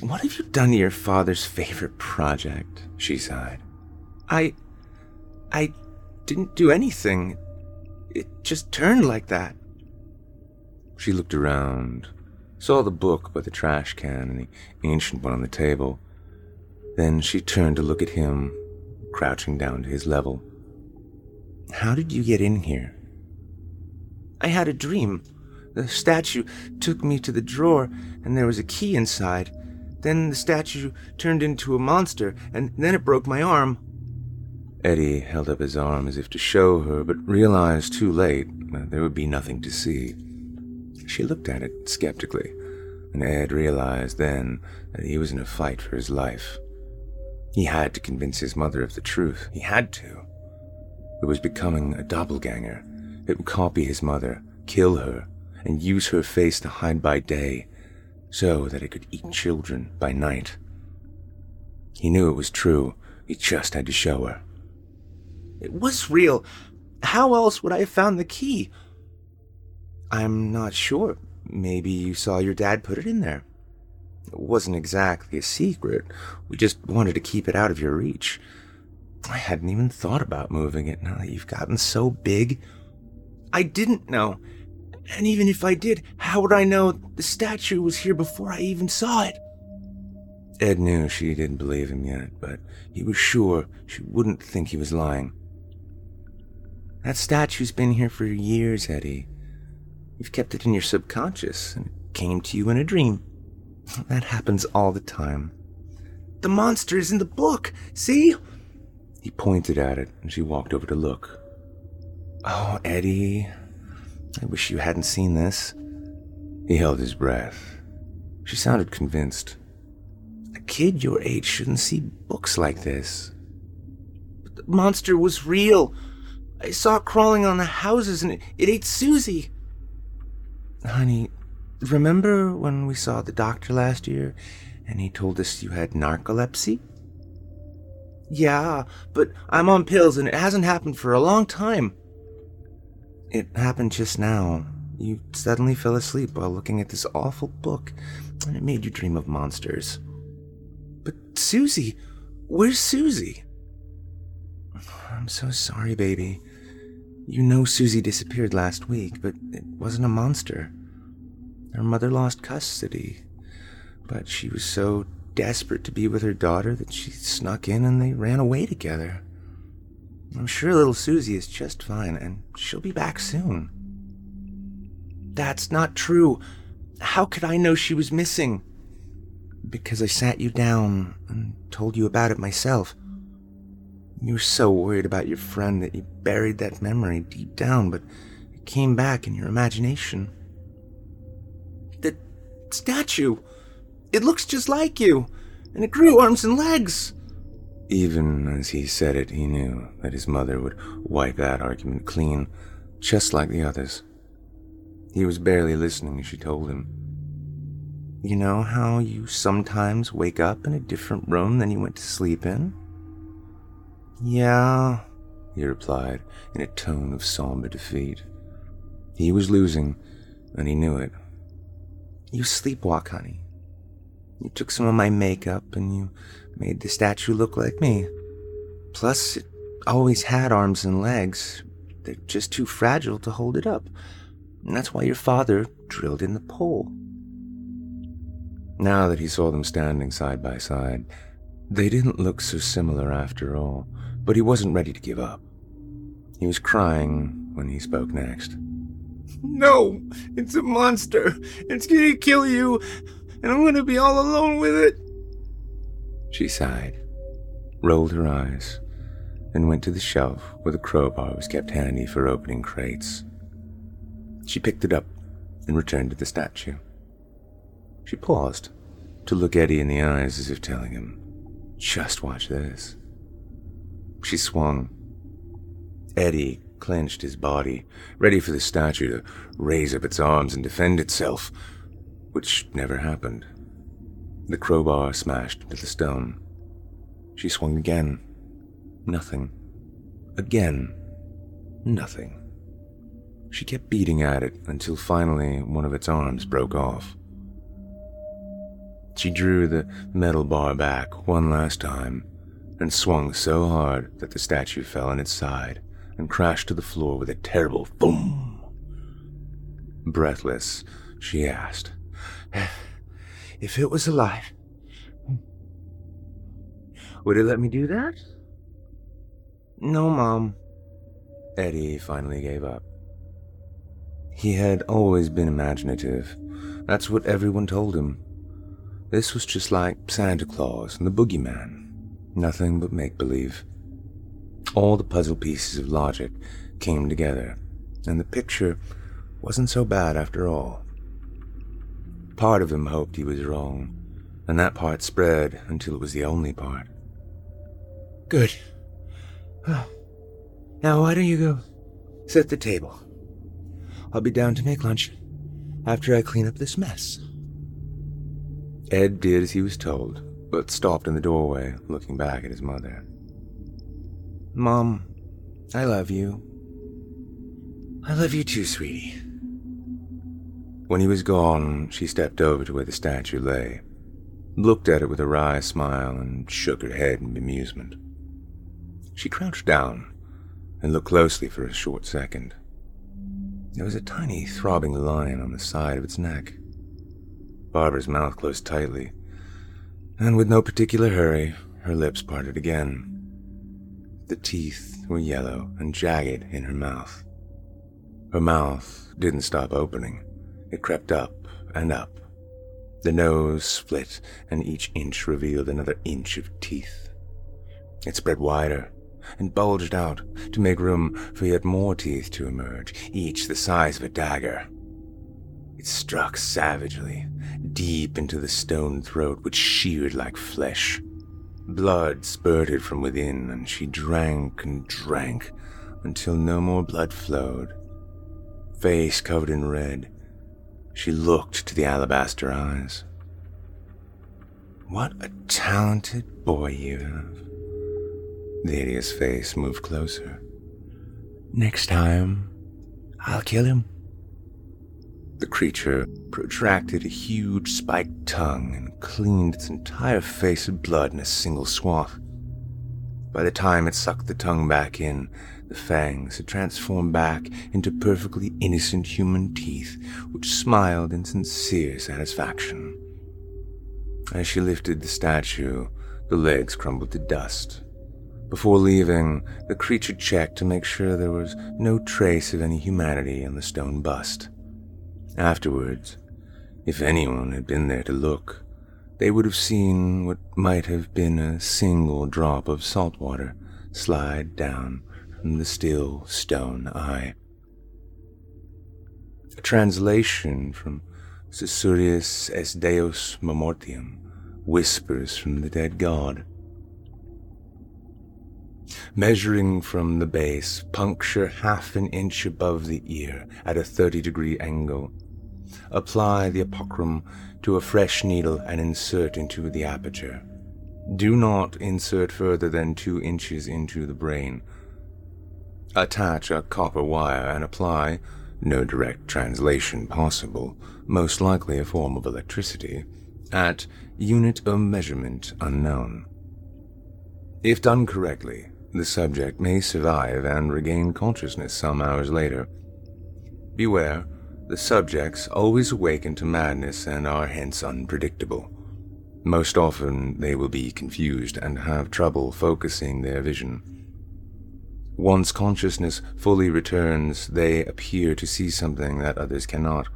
What have you done to your father's favorite project? She sighed. I. I didn't do anything. It just turned like that. She looked around, saw the book by the trash can and the ancient one on the table. Then she turned to look at him, crouching down to his level. How did you get in here? I had a dream. The statue took me to the drawer, and there was a key inside. Then the statue turned into a monster, and then it broke my arm. Eddie held up his arm as if to show her, but realized too late there would be nothing to see. She looked at it skeptically, and Ed realized then that he was in a fight for his life. He had to convince his mother of the truth. He had to. It was becoming a doppelganger. It would copy his mother, kill her, and use her face to hide by day, so that it could eat children by night. He knew it was true. He just had to show her. It was real. How else would I have found the key? I'm not sure. Maybe you saw your dad put it in there. It wasn't exactly a secret. We just wanted to keep it out of your reach. I hadn't even thought about moving it now that you've gotten so big. I didn't know. And even if I did, how would I know the statue was here before I even saw it? Ed knew she didn't believe him yet, but he was sure she wouldn't think he was lying. That statue's been here for years, Eddie. You've kept it in your subconscious, and it came to you in a dream. *laughs* That happens all the time. The monster is in the book, see? He pointed at it, and she walked over to look. Oh, Eddie, I wish you hadn't seen this. He held his breath. She sounded convinced. A kid your age shouldn't see books like this. But the monster was real. I saw it crawling on the houses and it, it ate Susie. Honey, remember when we saw the doctor last year and he told us you had narcolepsy? Yeah, but I'm on pills and it hasn't happened for a long time. It happened just now. You suddenly fell asleep while looking at this awful book, and it made you dream of monsters. But Susie, where's Susie? *sighs* I'm so sorry, baby. You know Susie disappeared last week, but it wasn't a monster. Her mother lost custody, but she was so desperate to be with her daughter that she snuck in and they ran away together. I'm sure little Susie is just fine, and she'll be back soon. That's not true. How could I know she was missing? Because I sat you down and told you about it myself. You were so worried about your friend that you buried that memory deep down, but it came back in your imagination. The statue! It looks just like you, and it grew arms and legs. Even as he said it, he knew that his mother would wipe that argument clean, just like the others. He was barely listening as she told him. You know how you sometimes wake up in a different room than you went to sleep in? Yeah, he replied in a tone of somber defeat. He was losing, and he knew it. You sleepwalk, honey. You took some of my makeup and you made the statue look like me. Plus, it always had arms and legs. They're just too fragile to hold it up. And that's why your father drilled in the pole. Now that he saw them standing side by side, they didn't look so similar after all, but he wasn't ready to give up. He was crying when he spoke next. No, it's a monster. It's gonna kill you, and I'm gonna be all alone with it. She sighed, rolled her eyes, and went to the shelf where the crowbar was kept handy for opening crates. She picked it up and returned to the statue. She paused to look Eddie in the eyes as if telling him, Just watch this. She swung. Eddie clenched his body, ready for the statue to raise up its arms and defend itself, which never happened. The crowbar smashed into the stone. She swung again. Nothing. Again. Nothing. She kept beating at it until finally one of its arms broke off. She drew the metal bar back one last time and swung so hard that the statue fell on its side and crashed to the floor with a terrible boom. Breathless, she asked, if it was alive, would it let me do that? No, Mom. Eddie finally gave up. He had always been imaginative. That's what everyone told him. This was just like Santa Claus and the Boogeyman. Nothing but make believe. All the puzzle pieces of logic came together, and the picture wasn't so bad after all. Part of him hoped he was wrong, and that part spread until it was the only part. Good. Now, why don't you go set the table? I'll be down to make lunch after I clean up this mess. Ed did as he was told, but stopped in the doorway, looking back at his mother. Mom, I love you. I love you too, sweetie. When he was gone, she stepped over to where the statue lay, looked at it with a wry smile, and shook her head in bemusement. She crouched down and looked closely for a short second. There was a tiny throbbing line on the side of its neck. Barbara's mouth closed tightly, and with no particular hurry, her lips parted again. The teeth were yellow and jagged in her mouth. Her mouth didn't stop opening. It crept up and up. The nose split, and each inch revealed another inch of teeth. It spread wider and bulged out to make room for yet more teeth to emerge, each the size of a dagger. It struck savagely, deep into the stone throat, which sheared like flesh. Blood spurted from within, and she drank and drank until no more blood flowed. Face covered in red, she looked to the alabaster eyes. What a talented boy you have. The hideous face moved closer. Next time, I'll kill him. The creature protracted a huge spiked tongue and cleaned its entire face of blood in a single swath. By the time it sucked the tongue back in, the fangs had transformed back into perfectly innocent human teeth, which smiled in sincere satisfaction. As she lifted the statue, the legs crumbled to dust. Before leaving, the creature checked to make sure there was no trace of any humanity in the stone bust. Afterwards, if anyone had been there to look, they would have seen what might have been a single drop of salt water slide down from the still stone eye. A translation from Susurius es Deus Memortium whispers from the dead god. Measuring from the base, puncture half an inch above the ear at a 30 degree angle. Apply the apocryphum to a fresh needle and insert into the aperture. Do not insert further than two inches into the brain. Attach a copper wire and apply, no direct translation possible, most likely a form of electricity, at unit of measurement unknown. If done correctly, the subject may survive and regain consciousness some hours later. Beware, the subjects always awaken to madness and are hence unpredictable. Most often they will be confused and have trouble focusing their vision. Once consciousness fully returns, they appear to see something that others cannot.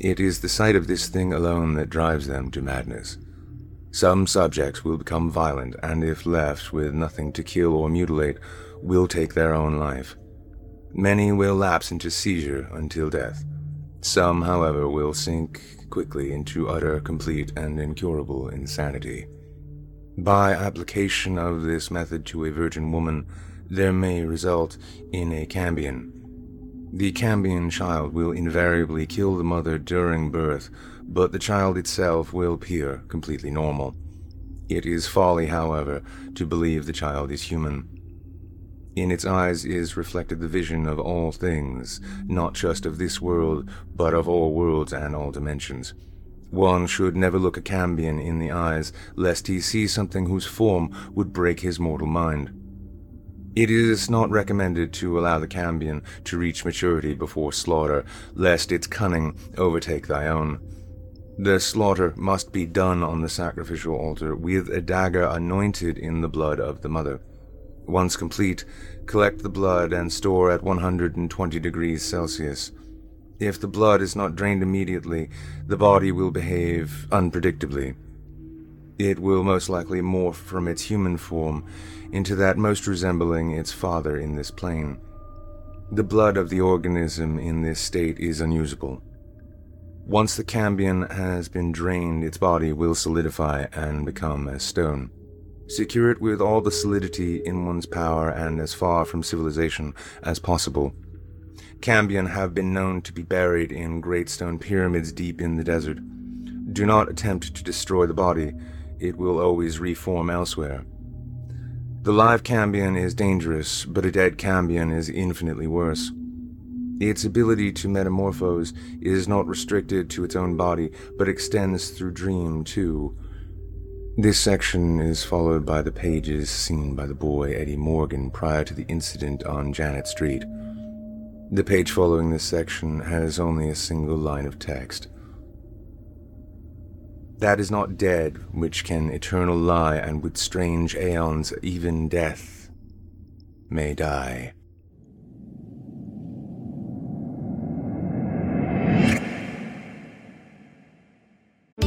It is the sight of this thing alone that drives them to madness. Some subjects will become violent, and if left with nothing to kill or mutilate, will take their own life. Many will lapse into seizure until death. Some, however, will sink quickly into utter, complete, and incurable insanity. By application of this method to a virgin woman, there may result in a cambion. The cambion child will invariably kill the mother during birth, but the child itself will appear completely normal. It is folly, however, to believe the child is human. In its eyes is reflected the vision of all things, not just of this world, but of all worlds and all dimensions. One should never look a Cambion in the eyes, lest he see something whose form would break his mortal mind. It is not recommended to allow the Cambion to reach maturity before slaughter, lest its cunning overtake thy own. The slaughter must be done on the sacrificial altar with a dagger anointed in the blood of the mother. Once complete, collect the blood and store at 120 degrees Celsius. If the blood is not drained immediately, the body will behave unpredictably. It will most likely morph from its human form into that most resembling its father in this plane. The blood of the organism in this state is unusable. Once the cambion has been drained, its body will solidify and become as stone. Secure it with all the solidity in one's power and as far from civilization as possible. Cambion have been known to be buried in great stone pyramids deep in the desert. Do not attempt to destroy the body, it will always reform elsewhere. The live cambion is dangerous, but a dead cambion is infinitely worse. Its ability to metamorphose is not restricted to its own body, but extends through dream too. This section is followed by the pages seen by the boy Eddie Morgan prior to the incident on Janet Street. The page following this section has only a single line of text. That is not dead which can eternal lie, and with strange aeons even death may die.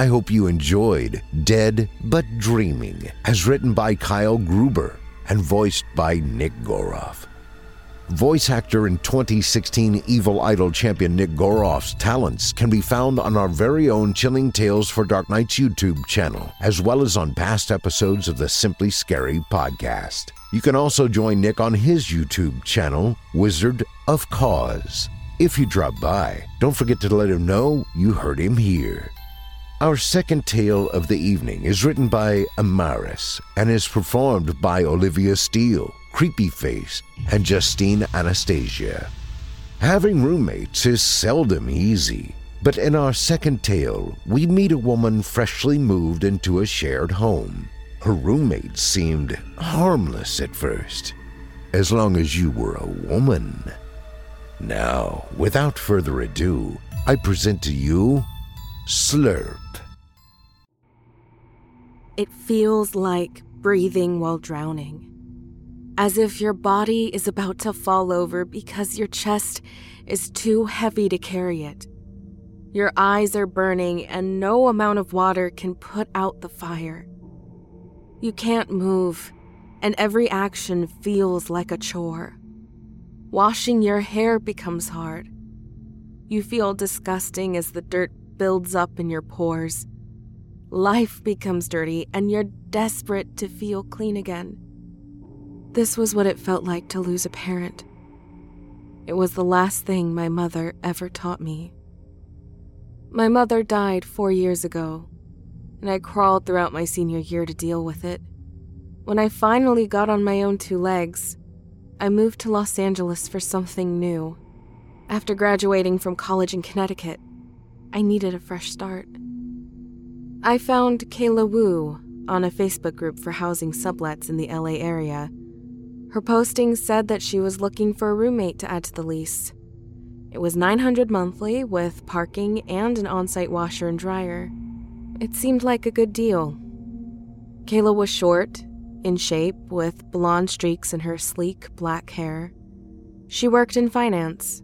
I hope you enjoyed Dead But Dreaming, as written by Kyle Gruber and voiced by Nick Goroff. Voice actor and 2016 Evil Idol champion Nick Goroff's talents can be found on our very own Chilling Tales for Dark Nights YouTube channel, as well as on past episodes of the Simply Scary podcast. You can also join Nick on his YouTube channel, Wizard of Cause. If you drop by, don't forget to let him know you heard him here. Our second tale of the evening is written by Amaris and is performed by Olivia Steele, Creepy Face, and Justine Anastasia. Having roommates is seldom easy, but in our second tale, we meet a woman freshly moved into a shared home. Her roommates seemed harmless at first, as long as you were a woman. Now, without further ado, I present to you Slurp. It feels like breathing while drowning. As if your body is about to fall over because your chest is too heavy to carry it. Your eyes are burning, and no amount of water can put out the fire. You can't move, and every action feels like a chore. Washing your hair becomes hard. You feel disgusting as the dirt builds up in your pores. Life becomes dirty, and you're desperate to feel clean again. This was what it felt like to lose a parent. It was the last thing my mother ever taught me. My mother died four years ago, and I crawled throughout my senior year to deal with it. When I finally got on my own two legs, I moved to Los Angeles for something new. After graduating from college in Connecticut, I needed a fresh start. I found Kayla Wu on a Facebook group for housing sublets in the LA area. Her posting said that she was looking for a roommate to add to the lease. It was 900 monthly with parking and an on-site washer and dryer. It seemed like a good deal. Kayla was short, in shape, with blonde streaks in her sleek black hair. She worked in finance.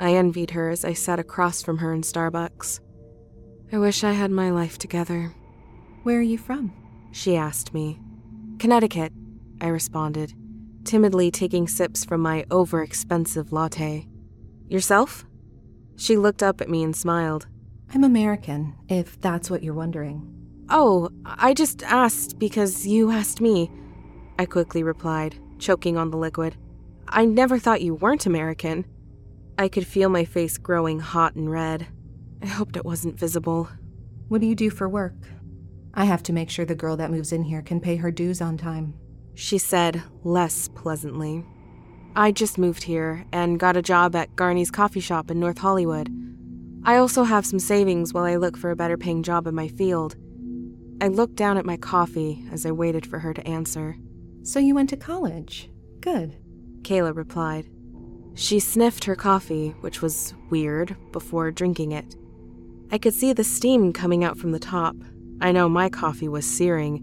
I envied her as I sat across from her in Starbucks. I wish I had my life together. Where are you from? She asked me. Connecticut, I responded, timidly taking sips from my overexpensive latte. Yourself? She looked up at me and smiled. I'm American, if that's what you're wondering. Oh, I just asked because you asked me, I quickly replied, choking on the liquid. I never thought you weren't American. I could feel my face growing hot and red. I hoped it wasn't visible. What do you do for work? I have to make sure the girl that moves in here can pay her dues on time. She said, less pleasantly. I just moved here and got a job at Garney's coffee shop in North Hollywood. I also have some savings while I look for a better paying job in my field. I looked down at my coffee as I waited for her to answer. So you went to college? Good. Kayla replied. She sniffed her coffee, which was weird, before drinking it. I could see the steam coming out from the top. I know my coffee was searing,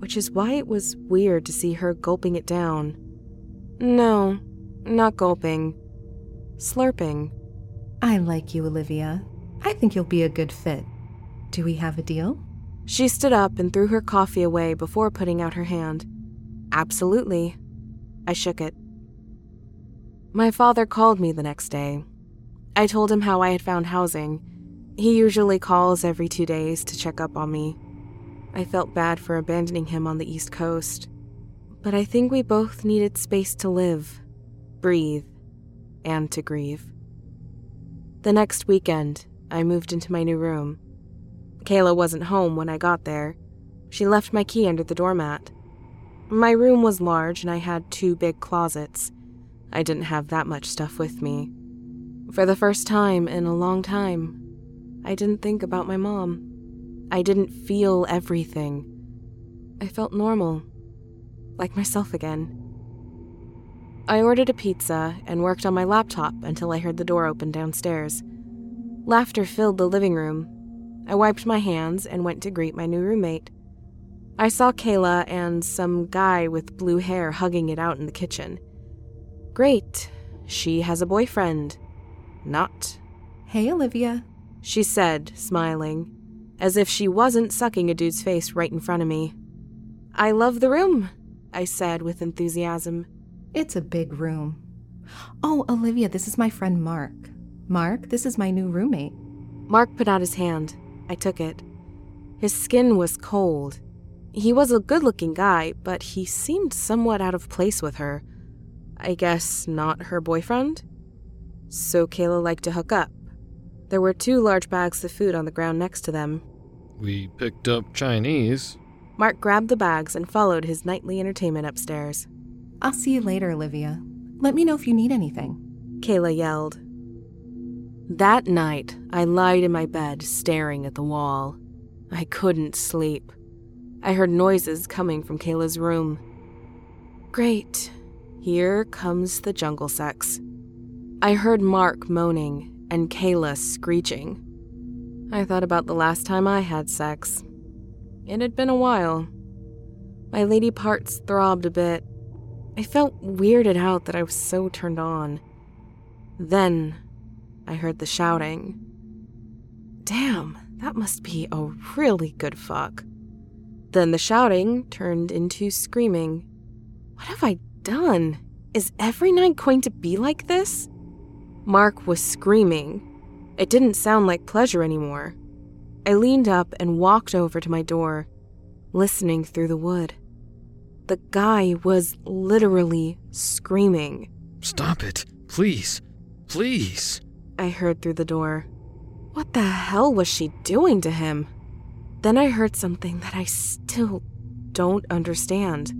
which is why it was weird to see her gulping it down. No, not gulping. Slurping. I like you, Olivia. I think you'll be a good fit. Do we have a deal? She stood up and threw her coffee away before putting out her hand. Absolutely. I shook it. My father called me the next day. I told him how I had found housing. He usually calls every two days to check up on me. I felt bad for abandoning him on the East Coast, but I think we both needed space to live, breathe, and to grieve. The next weekend, I moved into my new room. Kayla wasn't home when I got there. She left my key under the doormat. My room was large and I had two big closets. I didn't have that much stuff with me. For the first time in a long time, I didn't think about my mom. I didn't feel everything. I felt normal, like myself again. I ordered a pizza and worked on my laptop until I heard the door open downstairs. Laughter filled the living room. I wiped my hands and went to greet my new roommate. I saw Kayla and some guy with blue hair hugging it out in the kitchen. Great, she has a boyfriend. Not. Hey, Olivia, she said, smiling, as if she wasn't sucking a dude's face right in front of me. I love the room, I said with enthusiasm. It's a big room. Oh, Olivia, this is my friend Mark. Mark, this is my new roommate. Mark put out his hand. I took it. His skin was cold. He was a good looking guy, but he seemed somewhat out of place with her. I guess not her boyfriend? So Kayla liked to hook up. There were two large bags of food on the ground next to them. We picked up Chinese. Mark grabbed the bags and followed his nightly entertainment upstairs. I'll see you later, Olivia. Let me know if you need anything. Kayla yelled. That night, I lied in my bed, staring at the wall. I couldn't sleep. I heard noises coming from Kayla's room. Great. Here comes the jungle sex. I heard Mark moaning and Kayla screeching. I thought about the last time I had sex. It had been a while. My lady parts throbbed a bit. I felt weirded out that I was so turned on. Then I heard the shouting. Damn, that must be a really good fuck. Then the shouting turned into screaming. What have I done? Is every night going to be like this? Mark was screaming. It didn't sound like pleasure anymore. I leaned up and walked over to my door, listening through the wood. The guy was literally screaming. Stop it, please, please. I heard through the door. What the hell was she doing to him? Then I heard something that I still don't understand.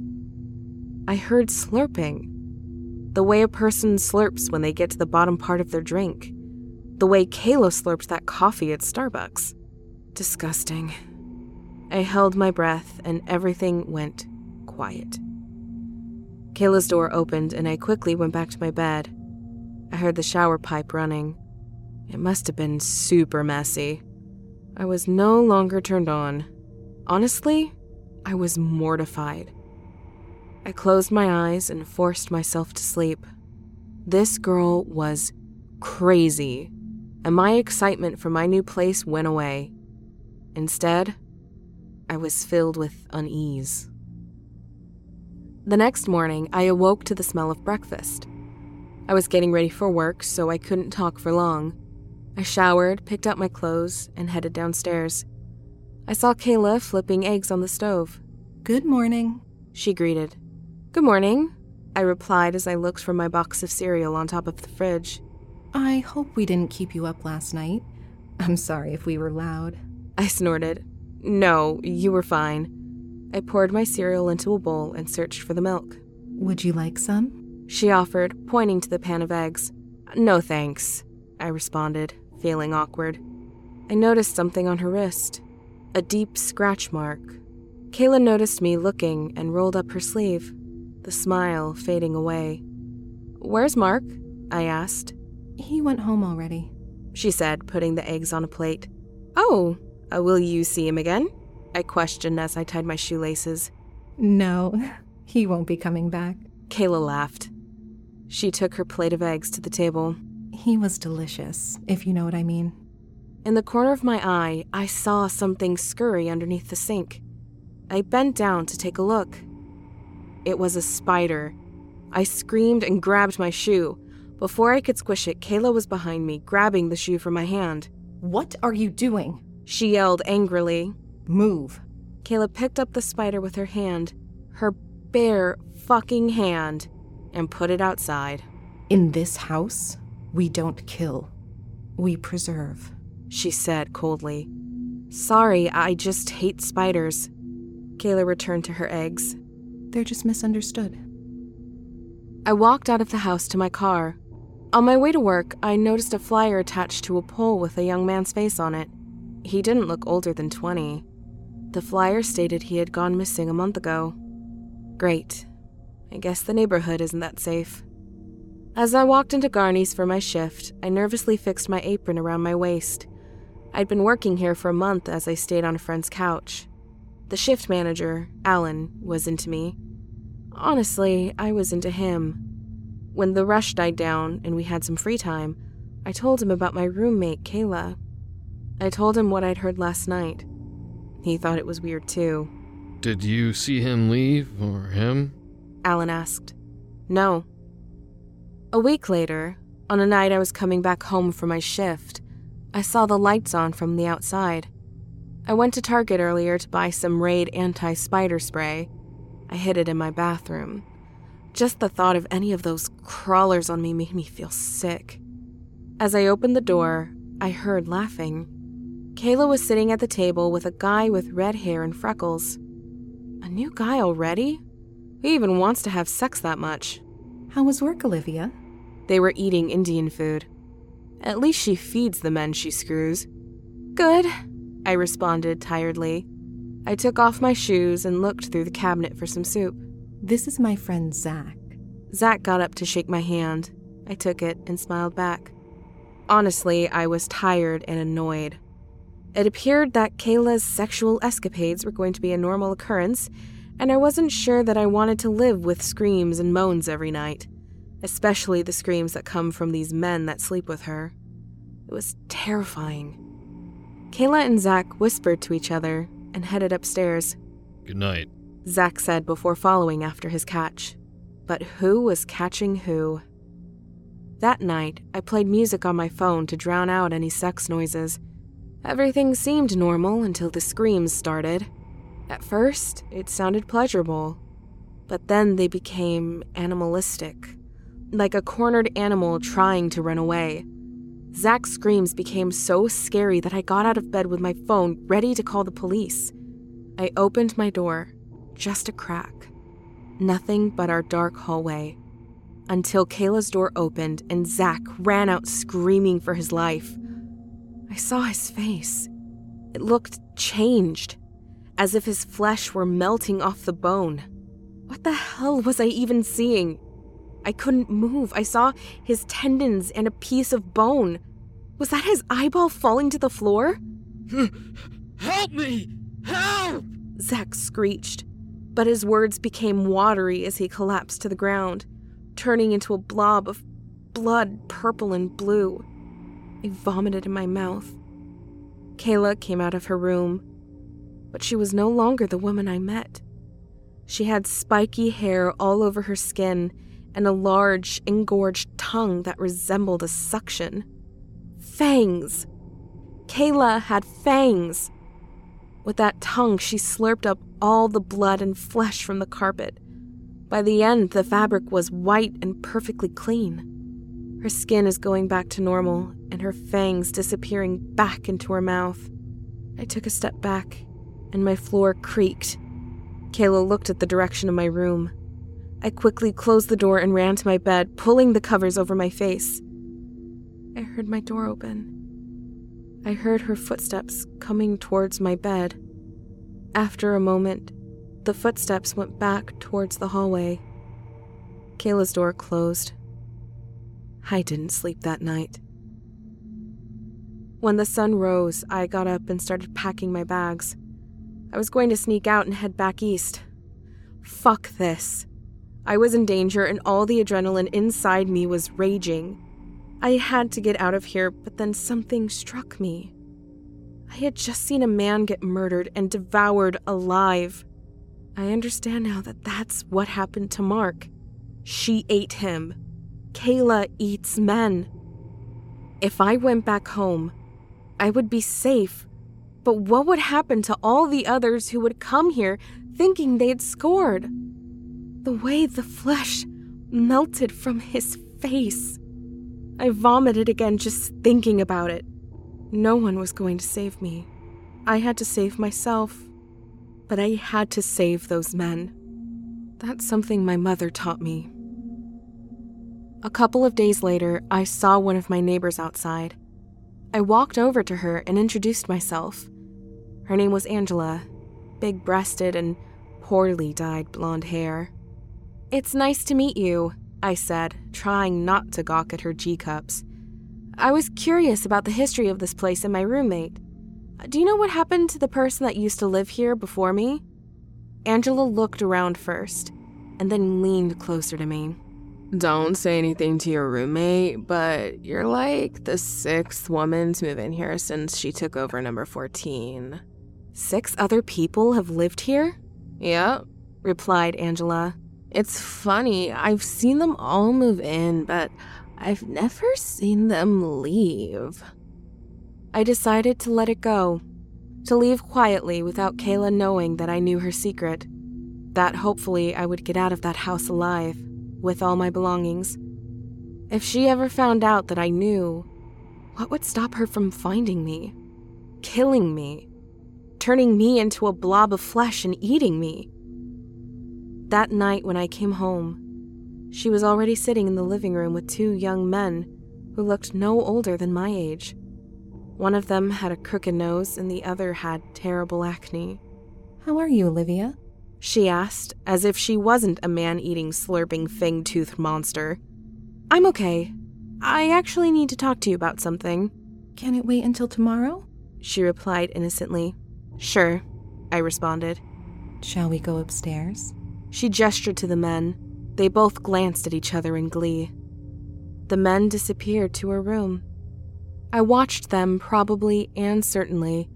I heard slurping. The way a person slurps when they get to the bottom part of their drink. The way Kayla slurped that coffee at Starbucks. Disgusting. I held my breath and everything went quiet. Kayla's door opened and I quickly went back to my bed. I heard the shower pipe running. It must have been super messy. I was no longer turned on. Honestly, I was mortified. I closed my eyes and forced myself to sleep. This girl was crazy, and my excitement for my new place went away. Instead, I was filled with unease. The next morning, I awoke to the smell of breakfast. I was getting ready for work, so I couldn't talk for long. I showered, picked up my clothes, and headed downstairs. I saw Kayla flipping eggs on the stove. Good morning, she greeted. Good morning, I replied as I looked for my box of cereal on top of the fridge. I hope we didn't keep you up last night. I'm sorry if we were loud. I snorted. No, you were fine. I poured my cereal into a bowl and searched for the milk. Would you like some? She offered, pointing to the pan of eggs. No thanks, I responded, feeling awkward. I noticed something on her wrist a deep scratch mark. Kayla noticed me looking and rolled up her sleeve, the smile fading away. Where's Mark? I asked. He went home already, she said, putting the eggs on a plate. Oh, uh, will you see him again? I questioned as I tied my shoelaces. No, *laughs* he won't be coming back. Kayla laughed. She took her plate of eggs to the table. He was delicious, if you know what I mean. In the corner of my eye, I saw something scurry underneath the sink. I bent down to take a look. It was a spider. I screamed and grabbed my shoe. Before I could squish it, Kayla was behind me, grabbing the shoe from my hand. What are you doing? She yelled angrily. Move. Kayla picked up the spider with her hand, her bare fucking hand, and put it outside. In this house, we don't kill, we preserve, she said coldly. Sorry, I just hate spiders. Kayla returned to her eggs. They're just misunderstood. I walked out of the house to my car. On my way to work, I noticed a flyer attached to a pole with a young man's face on it. He didn't look older than 20. The flyer stated he had gone missing a month ago. Great. I guess the neighborhood isn't that safe. As I walked into Garney's for my shift, I nervously fixed my apron around my waist. I'd been working here for a month as I stayed on a friend's couch. The shift manager, Alan, was into me. Honestly, I was into him. When the rush died down and we had some free time, I told him about my roommate, Kayla. I told him what I'd heard last night. He thought it was weird too. Did you see him leave, or him? Alan asked. No. A week later, on a night I was coming back home from my shift, I saw the lights on from the outside. I went to Target earlier to buy some Raid anti spider spray. I hid it in my bathroom. Just the thought of any of those crawlers on me made me feel sick. As I opened the door, I heard laughing. Kayla was sitting at the table with a guy with red hair and freckles. A new guy already? Who even wants to have sex that much? How was work, Olivia? They were eating Indian food. At least she feeds the men she screws. Good, I responded tiredly. I took off my shoes and looked through the cabinet for some soup. This is my friend Zach. Zach got up to shake my hand. I took it and smiled back. Honestly, I was tired and annoyed. It appeared that Kayla's sexual escapades were going to be a normal occurrence, and I wasn't sure that I wanted to live with screams and moans every night, especially the screams that come from these men that sleep with her. It was terrifying. Kayla and Zach whispered to each other and headed upstairs. Good night, Zach said before following after his catch. But who was catching who? That night, I played music on my phone to drown out any sex noises. Everything seemed normal until the screams started. At first, it sounded pleasurable, but then they became animalistic, like a cornered animal trying to run away. Zach's screams became so scary that I got out of bed with my phone ready to call the police. I opened my door, just a crack. Nothing but our dark hallway. Until Kayla's door opened and Zach ran out screaming for his life. I saw his face. It looked changed, as if his flesh were melting off the bone. What the hell was I even seeing? I couldn't move. I saw his tendons and a piece of bone. Was that his eyeball falling to the floor? *laughs* Help me! Help! Zach screeched, but his words became watery as he collapsed to the ground, turning into a blob of blood, purple and blue. I vomited in my mouth. Kayla came out of her room, but she was no longer the woman I met. She had spiky hair all over her skin and a large, engorged tongue that resembled a suction. Fangs! Kayla had fangs! With that tongue, she slurped up all the blood and flesh from the carpet. By the end, the fabric was white and perfectly clean. Her skin is going back to normal, and her fangs disappearing back into her mouth. I took a step back, and my floor creaked. Kayla looked at the direction of my room. I quickly closed the door and ran to my bed, pulling the covers over my face. I heard my door open. I heard her footsteps coming towards my bed. After a moment, the footsteps went back towards the hallway. Kayla's door closed. I didn't sleep that night. When the sun rose, I got up and started packing my bags. I was going to sneak out and head back east. Fuck this. I was in danger and all the adrenaline inside me was raging. I had to get out of here, but then something struck me. I had just seen a man get murdered and devoured alive. I understand now that that's what happened to Mark. She ate him. Kayla eats men. If I went back home, I would be safe. But what would happen to all the others who would come here thinking they'd scored? The way the flesh melted from his face. I vomited again just thinking about it. No one was going to save me. I had to save myself. But I had to save those men. That's something my mother taught me. A couple of days later, I saw one of my neighbors outside. I walked over to her and introduced myself. Her name was Angela, big breasted and poorly dyed blonde hair. It's nice to meet you, I said, trying not to gawk at her G cups. I was curious about the history of this place and my roommate. Do you know what happened to the person that used to live here before me? Angela looked around first, and then leaned closer to me. Don't say anything to your roommate, but you're like the sixth woman to move in here since she took over number 14. Six other people have lived here? Yep, replied Angela. It's funny, I've seen them all move in, but I've never seen them leave. I decided to let it go, to leave quietly without Kayla knowing that I knew her secret, that hopefully I would get out of that house alive, with all my belongings. If she ever found out that I knew, what would stop her from finding me, killing me, turning me into a blob of flesh and eating me? That night when I came home, she was already sitting in the living room with two young men who looked no older than my age. One of them had a crooked nose, and the other had terrible acne. How are you, Olivia? She asked, as if she wasn't a man eating, slurping, fang toothed monster. I'm okay. I actually need to talk to you about something. Can it wait until tomorrow? She replied innocently. Sure, I responded. Shall we go upstairs? She gestured to the men. They both glanced at each other in glee. The men disappeared to her room. I watched them, probably and certainly,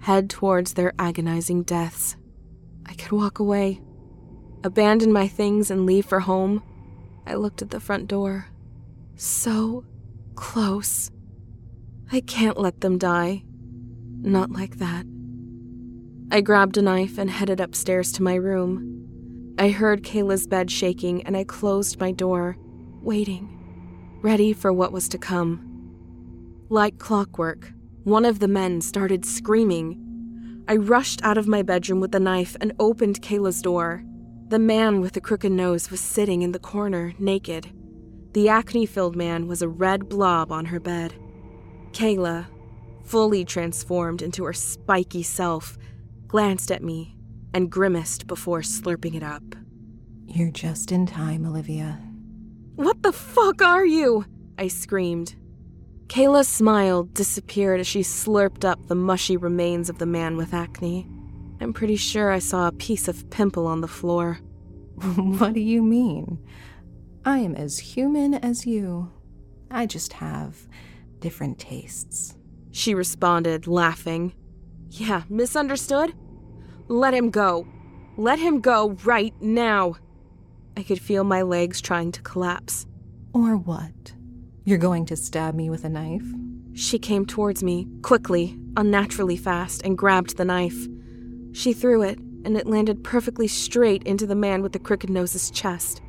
head towards their agonizing deaths. I could walk away, abandon my things, and leave for home. I looked at the front door. So close. I can't let them die. Not like that. I grabbed a knife and headed upstairs to my room. I heard Kayla's bed shaking and I closed my door, waiting, ready for what was to come. Like clockwork, one of the men started screaming. I rushed out of my bedroom with the knife and opened Kayla's door. The man with the crooked nose was sitting in the corner, naked. The acne filled man was a red blob on her bed. Kayla, fully transformed into her spiky self, glanced at me and grimaced before slurping it up. You're just in time, Olivia. What the fuck are you? I screamed. Kayla's smile disappeared as she slurped up the mushy remains of the man with acne. I'm pretty sure I saw a piece of pimple on the floor. *laughs* what do you mean? I am as human as you. I just have different tastes. She responded, laughing. Yeah, misunderstood? Let him go. Let him go right now. I could feel my legs trying to collapse. Or what? You're going to stab me with a knife? She came towards me, quickly, unnaturally fast, and grabbed the knife. She threw it, and it landed perfectly straight into the man with the crooked nose's chest.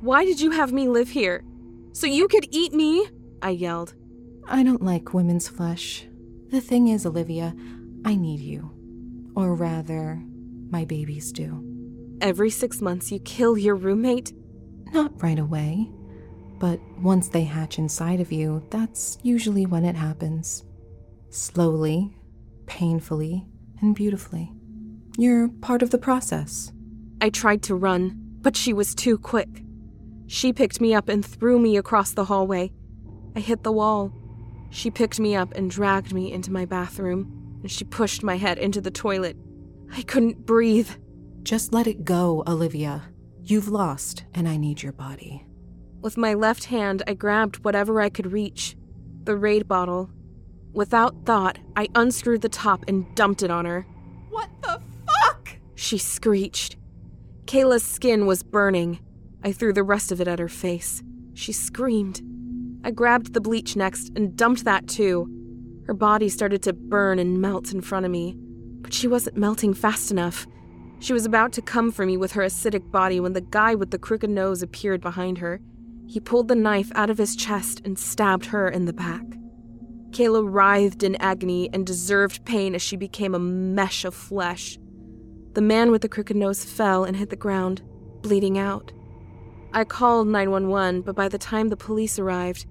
Why did you have me live here? So you could eat me? I yelled. I don't like women's flesh. The thing is, Olivia, I need you. Or rather, my babies do. Every six months, you kill your roommate? Not right away. But once they hatch inside of you, that's usually when it happens. Slowly, painfully, and beautifully. You're part of the process. I tried to run, but she was too quick. She picked me up and threw me across the hallway. I hit the wall. She picked me up and dragged me into my bathroom and she pushed my head into the toilet. I couldn't breathe. Just let it go, Olivia. You've lost, and I need your body. With my left hand, I grabbed whatever I could reach the raid bottle. Without thought, I unscrewed the top and dumped it on her. What the fuck? She screeched. Kayla's skin was burning. I threw the rest of it at her face. She screamed. I grabbed the bleach next and dumped that too. Her body started to burn and melt in front of me, but she wasn't melting fast enough. She was about to come for me with her acidic body when the guy with the crooked nose appeared behind her. He pulled the knife out of his chest and stabbed her in the back. Kayla writhed in agony and deserved pain as she became a mesh of flesh. The man with the crooked nose fell and hit the ground, bleeding out. I called 911, but by the time the police arrived,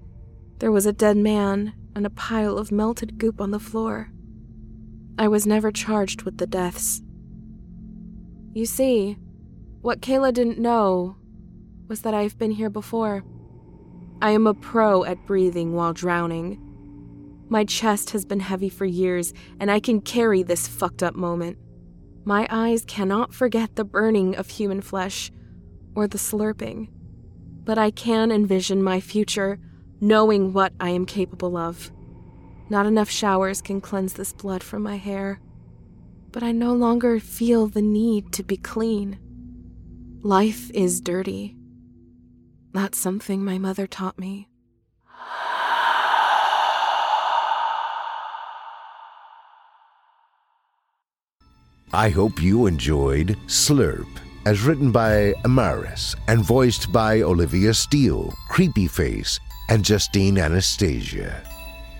there was a dead man and a pile of melted goop on the floor. I was never charged with the deaths. You see, what Kayla didn't know was that I've been here before. I am a pro at breathing while drowning. My chest has been heavy for years, and I can carry this fucked up moment. My eyes cannot forget the burning of human flesh or the slurping, but I can envision my future knowing what I am capable of. Not enough showers can cleanse this blood from my hair, but I no longer feel the need to be clean. Life is dirty. That's something my mother taught me. I hope you enjoyed Slurp, as written by Amaris and voiced by Olivia Steele, Creepy Face, and Justine Anastasia.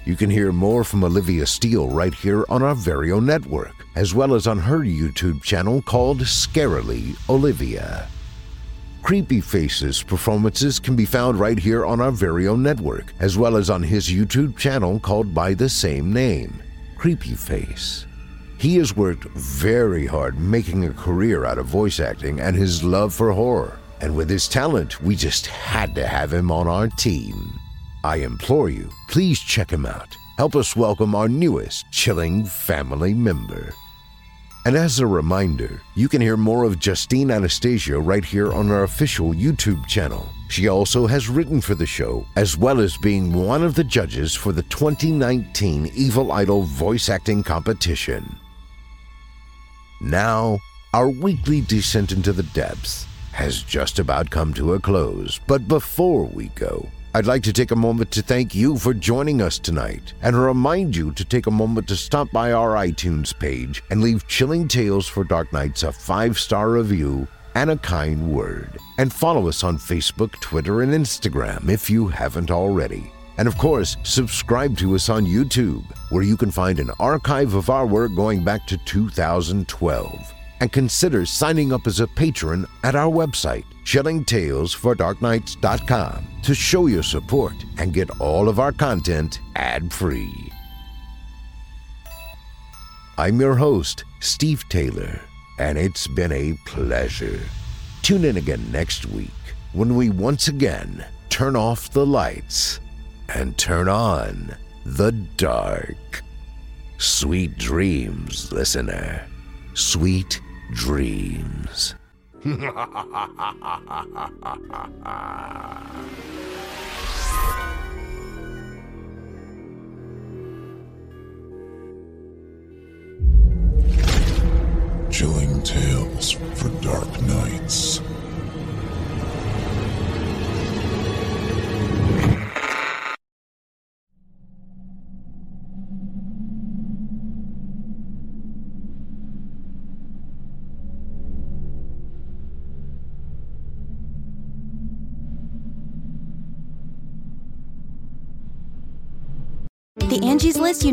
You can hear more from Olivia Steele right here on our Vario network, as well as on her YouTube channel called Scarily Olivia. Creepy Faces performances can be found right here on our Vario network, as well as on his YouTube channel called by the same name, Creepy Face. He has worked very hard making a career out of voice acting and his love for horror. And with his talent, we just had to have him on our team. I implore you, please check him out. Help us welcome our newest chilling family member. And as a reminder, you can hear more of Justine Anastasia right here on our official YouTube channel. She also has written for the show, as well as being one of the judges for the 2019 Evil Idol voice acting competition. Now, our weekly descent into the depths has just about come to a close. But before we go, I'd like to take a moment to thank you for joining us tonight and remind you to take a moment to stop by our iTunes page and leave Chilling Tales for Dark Nights a five star review and a kind word. And follow us on Facebook, Twitter, and Instagram if you haven't already. And of course, subscribe to us on YouTube, where you can find an archive of our work going back to 2012. And consider signing up as a patron at our website, chillingtalesfordarknights.com, to show your support and get all of our content ad free. I'm your host, Steve Taylor, and it's been a pleasure. Tune in again next week when we once again turn off the lights and turn on the dark. Sweet dreams, listener. Sweet dreams. *laughs* Chilling tales for dark nights.